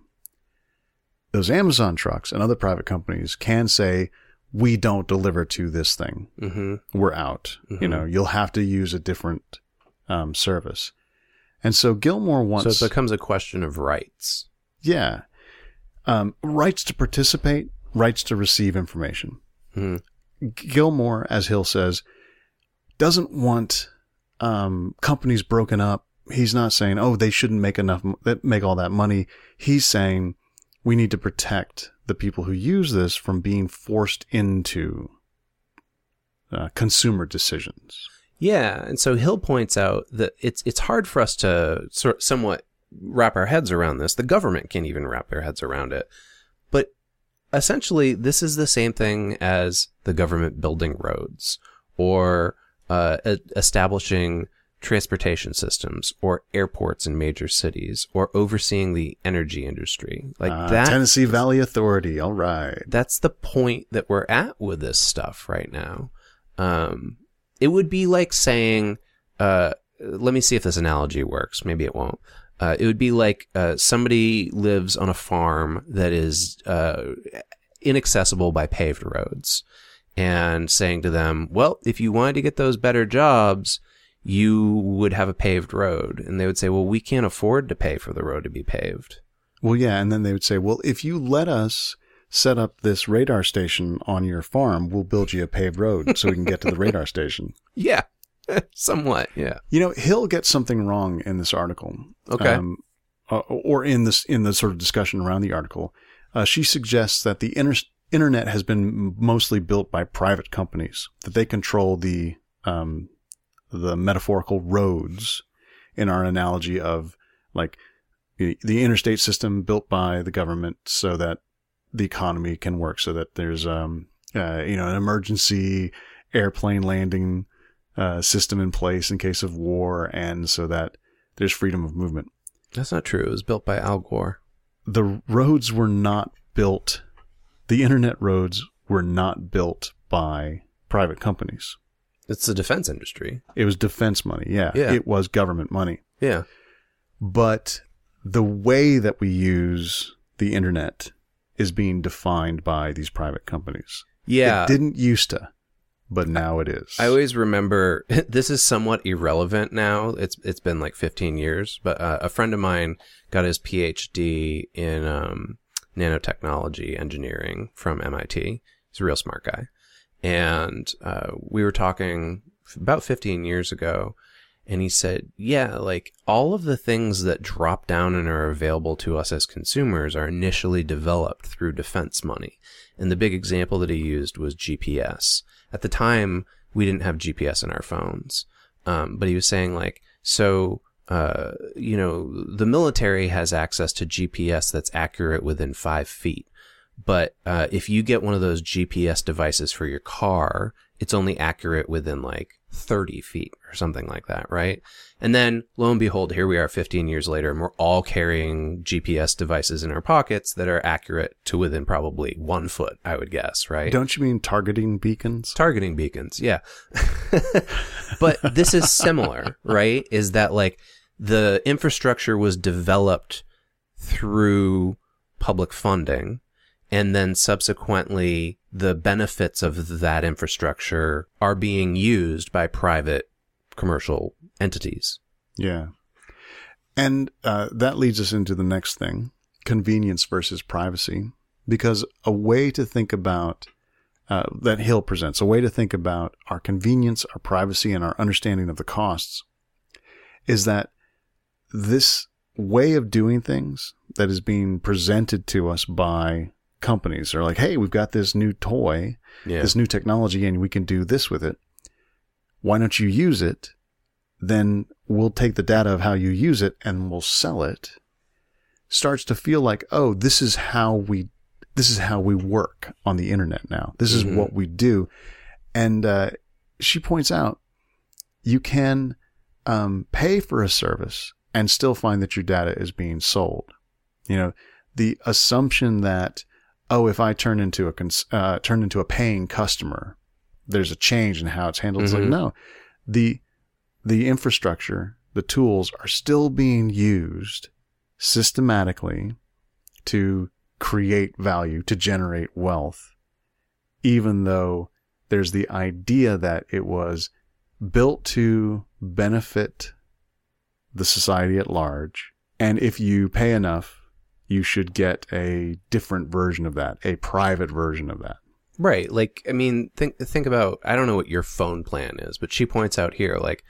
Those Amazon trucks and other private companies can say, we don't deliver to this thing. hmm We're out. You Mhm. know, you'll have to use a different um, service. And so Gillmor wants, so it becomes a question of rights yeah, um, rights to participate, rights to receive information. Mhm. Gillmor, as Hill says, doesn't want um, companies broken up. He's not saying, oh, they shouldn't make enough, make all that money. He's saying we need to protect the people who use this from being forced into uh, consumer decisions. Yeah, and so Hill points out that it's it's hard for us to sort somewhat wrap our heads around this. The government can't even wrap their heads around it. Essentially, this is the same thing as the government building roads or uh, e- establishing transportation systems or airports in major cities or overseeing the energy industry. Like Uh, that Tennessee Valley Authority. All right. that's the point that we're at with this stuff right now. Um, it would be like saying, uh, let me see if this analogy works. Maybe it won't. Uh, it would be like uh, somebody lives on a farm that is uh, inaccessible by paved roads, and saying to them, "Well, if you wanted to get those better jobs, you would have a paved road." And they would say, "Well, we can't afford to pay for the road to be paved." Well, yeah, and then they would say, "Well, if you let us set up this radar station on your farm, we'll build you a paved road so we can get to the radar station." Yeah, somewhat. Yeah. You know, Hill gets something wrong in this article. Okay. Um, uh, or in this in the sort of discussion around the article, uh, she suggests that the inter- internet has been mostly built by private companies that they control the um, the metaphorical roads in our analogy of like the, the interstate system built by the government so that the economy can work so that there's um uh, you know an emergency airplane landing uh, system in place in case of war and so that there's freedom of movement That's not true. It was built by Al Gore. the roads were not built the internet roads were not built by private companies It's the defense industry. it was defense money yeah, Yeah. it was government money Yeah. but the way that we use the internet is being defined by these private companies Yeah. it didn't used to but now it is I always remember this is somewhat irrelevant now. It's it's been like 15 years, but uh, a friend of mine got his PhD in um, nanotechnology engineering from MIT. He's a real smart guy, and uh, we were talking about 15 years ago, And he said, yeah, like all of the things that drop down and are available to us as consumers are initially developed through defense money. And the big example that he used was GPS. At the time, we didn't have GPS in our phones. Um, but he was saying like, so, uh, you know, the military has access to GPS that's accurate within five feet. But uh, if you get one of those GPS devices for your car, it's only accurate within like 30 feet or something like that, right? And then lo and behold, here we are 15 years later, and we're all carrying GPS devices in our pockets that are accurate to within probably one foot, I would guess, right? Don't you mean targeting beacons? Targeting beacons, yeah. but this is similar, right? Is that like the infrastructure was developed through public funding and then subsequently the benefits of that infrastructure are being used by private commercial entities. Yeah. And uh, that leads us into the next thing convenience versus privacy. Because a way to think about uh, that Hill presents, a way to think about our convenience, our privacy, and our understanding of the costs is that this way of doing things that is being presented to us by companies are like, hey, we've got this new toy, Yeah. this new technology, and we can do this with it. Why don't you use it? Then we'll take the data of how you use it and we'll sell it. Starts to feel like, oh, this is how we, this is how we work on the internet now. This is Mhm. what we do. And uh, she points out, you can um, pay for a service and still find that your data is being sold. You know, the assumption that oh, if I turn into a cons- uh, turn into a paying customer, there's a change in how it's handled. It's like Mhm. no, the the infrastructure, the tools are still being used systematically to create value, to generate wealth, even though there's the idea that it was built to benefit the society at large. And if you pay enough, you should get a different version of that, a private version of that. Right. Like, I mean, think think about. I don't know what your phone plan is, but she points out here, like,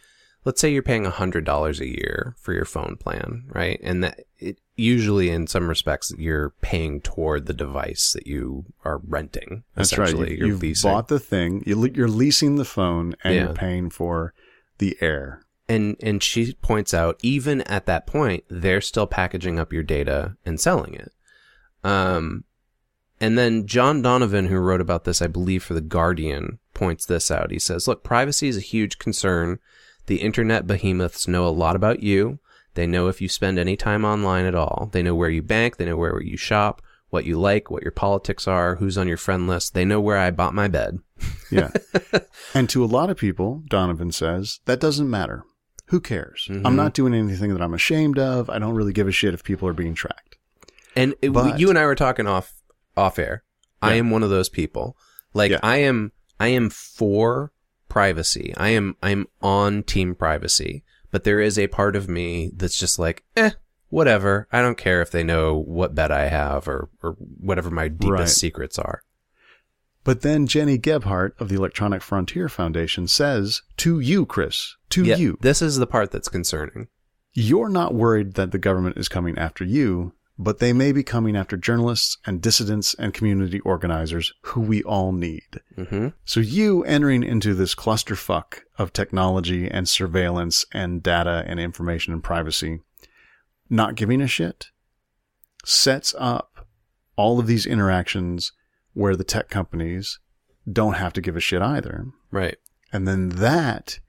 let's say you're paying hundred dollars a year for your phone plan, right? And that it usually, in some respects, you're paying toward the device that you are renting. That's right. essentially. You, leasing. bought the thing. You, you're leasing the phone, and Yeah. you're paying for the air. And and she points out even at that point they're still packaging up your data and selling it. Um and then john donovan who wrote about this i believe for the guardian points this out. He says look privacy is a huge concern. The internet behemoths know a lot about you. They know if you spend any time online at all. They know where you bank. They know where you shop what you like what your politics are who's on your friend list. They know where i bought my bed. Yeah. and to a lot of people, Donovan says, that doesn't matter. Who cares? Mhm. I'm not doing anything that I'm ashamed of. I don't really give a shit if people are being tracked. And it, But- you and I were talking off off air. I am one of those people. Like Yeah. I am I am for privacy. I am I'm on team privacy. But there is a part of me that's just like, eh, whatever. I don't care if they know what bet I have or or whatever my deepest Right. secrets are. But then Gennie Gebhart of the Electronic Frontier Foundation says to you, Chris, to Yeah, you, This is the part that's concerning. you're not worried that the government is coming after you, but they may be coming after journalists and dissidents and community organizers who we all need. hmm So you entering into this clusterfuck of technology and surveillance and data and information and privacy, not giving a shit, sets up all of these interactions where the tech companies don't have to give a shit either. Right. And then that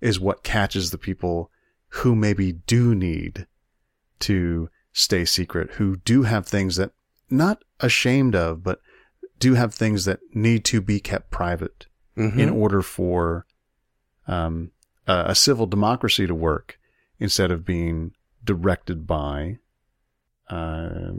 is what catches the people who maybe do need to stay secret, who do have things that not ashamed of, but do have things that need to be kept private hmm in order for um, a, a civil democracy to work instead of being directed by uh,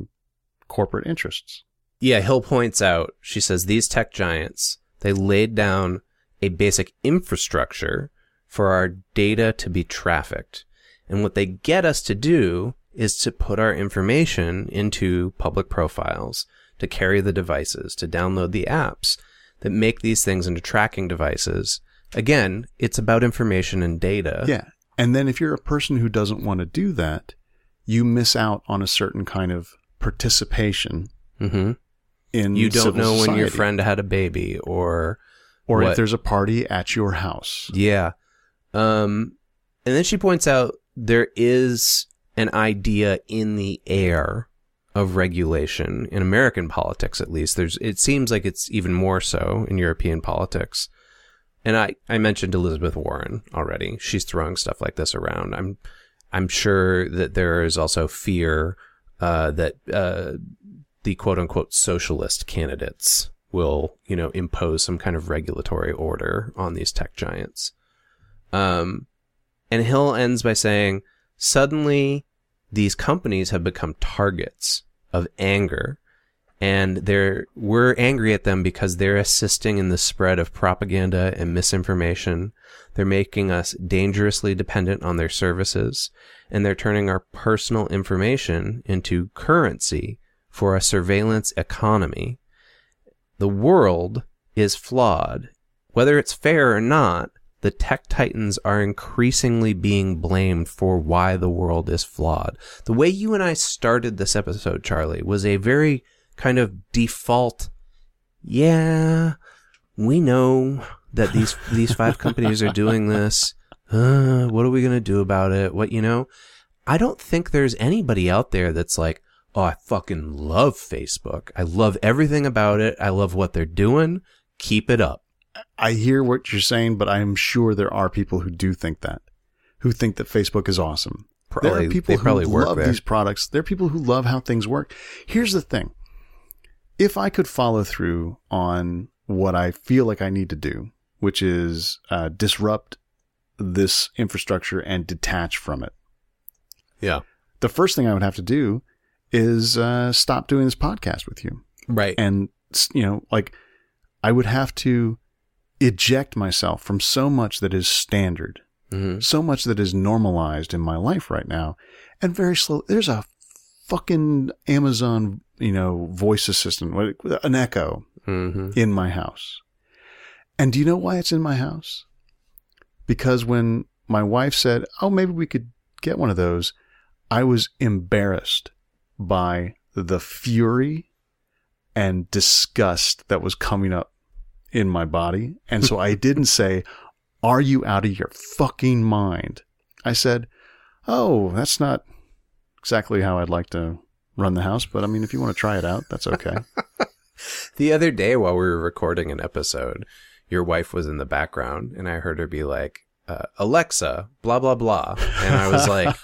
corporate interests. Yeah, Hill points out, she says, these tech giants, they laid down a basic infrastructure for our data to be trafficked. And what they get us to do is to put our information into public profiles, to carry the devices, to download the apps that make these things into tracking devices. Again, it's about information and data. Yeah. And then if you're a person who doesn't want to do that, you miss out on a certain kind of participation hmm in You don't know when your friend had a baby or or what- if there's a party at your house. Yeah. Um, and then she points out there is an idea in the air of regulation in American politics, at least. There's, it seems like it's even more so in European politics. And I, I mentioned Elizabeth Warren already. She's throwing stuff like this around. I'm, I'm sure that there is also fear uh, that uh, the quote unquote socialist candidates will, you know, impose some kind of regulatory order on these tech giants. Um, and Hill ends by saying, suddenly these companies have become targets of anger and they're, we're angry at them because they're assisting in the spread of propaganda and misinformation. They're making us dangerously dependent on their services and they're turning our personal information into currency for a surveillance economy. The world is flawed. Whether it's fair or not, the tech titans are increasingly being blamed for why the world is flawed. The way you and I started this episode, Charlie, was a very kind of default, yeah, we know that these these five companies are doing this. Uh, what are we gonna do about it? What you know? I don't think there's anybody out there that's like, oh, I fucking love Facebook. I love everything about it. I love what they're doing. Keep it up. I hear what you're saying, but I'm sure there are people who do think that, who think that Facebook is awesome. there are people probably who love there. these products. There are people who love how things work. Here's the thing. If I could follow through on what I feel like I need to do, which is uh, disrupt this infrastructure and detach from it, Yeah. the first thing I would have to do is uh, stop doing this podcast with you. Right. And, you know, like I would have to eject myself from so much that is standard hmm so much that is normalized in my life right now. And very slow, there's a fucking Amazon, you know, voice assistant, an echo hmm in my house. And do you know why it's in my house? Because when my wife said, Oh, maybe we could get one of those, I was embarrassed by the fury and disgust that was coming up in my body. And so I didn't say, Are you out of your fucking mind? I said, Oh, that's not exactly how I'd like to run the house, but I mean, if you want to try it out, that's okay. The other day while we were recording an episode, your wife was in the background and I heard her be like, uh, Alexa, blah, blah, blah. And I was like,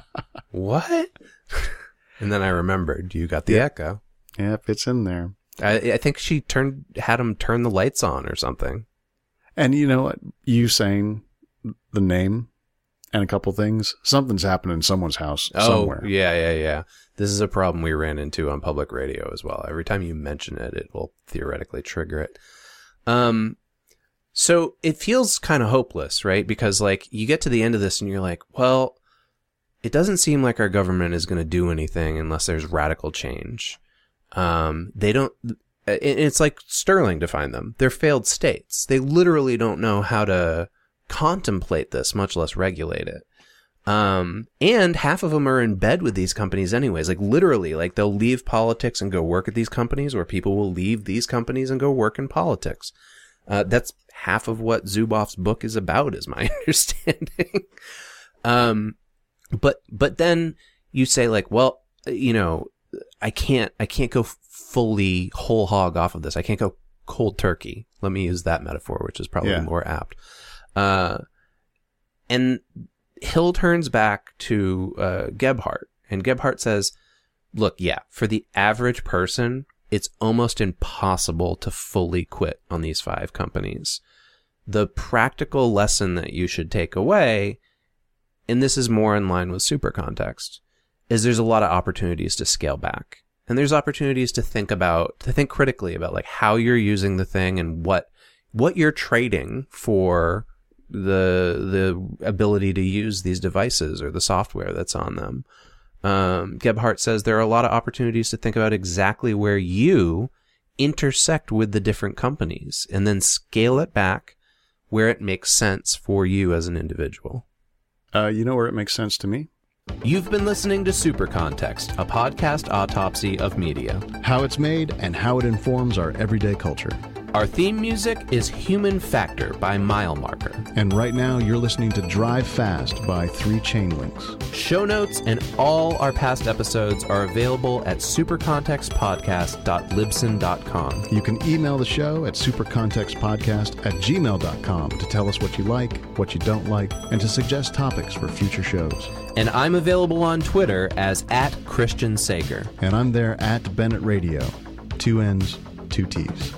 what? And then I remembered you got the Yeah. echo. yep, it's in there. I, I think she turned, had him turn the lights on or something. And you know what? You saying the name and a couple things, something's happening in someone's house somewhere. Oh, yeah, yeah, yeah. This is a problem we ran into on public radio as well. Every time you mention it, it will theoretically trigger it. Um, so it feels kind of hopeless, right? Because like you get to the end of this and you're like, well, it doesn't seem like our government is going to do anything unless there's radical change. Um, they don't, it's like Sterling defined them. They're failed states. They literally don't know how to contemplate this, much less regulate it. Um, and half of them are in bed with these companies anyways. Like literally, like they'll leave politics and go work at these companies, or people will leave these companies and go work in politics. Uh, that's half of what Zuboff's book is about, is my understanding. um, but but then you say like, well, you know, I can't I can't go fully whole hog off of this. I can't go cold turkey. Let me use that metaphor, which is probably Yeah. more apt. Uh, and Hill turns back to uh, Gebhart, and Gebhart says, "Look, yeah, for the average person, it's almost impossible to fully quit on these five companies. The practical lesson that you should take away, and this is more in line with super context, is there's a lot of opportunities to scale back." And there's opportunities to think about, to think critically about like how you're using the thing and what, what you're trading for the the ability to use these devices or the software that's on them. Um, Gebhart says there are a lot of opportunities to think about exactly where you intersect with the different companies and then scale it back where it makes sense for you as an individual. Uh, you know where it makes sense to me? You've been listening to Super Context, a podcast autopsy of media. How it's made and how it informs our everyday culture. Our theme music is Human Factor by Mile Marker. And right now, you're listening to Drive Fast by Three Chainlinks. Show notes and all our past episodes are available at supercontextpodcast.libsyn.com. You can email the show at supercontextpodcast at gmail.com to tell us what you like, what you don't like, and to suggest topics for future shows. And I'm available on Twitter as at Christian Sager. And I'm there at Bennett Radio. Two N's, two T's.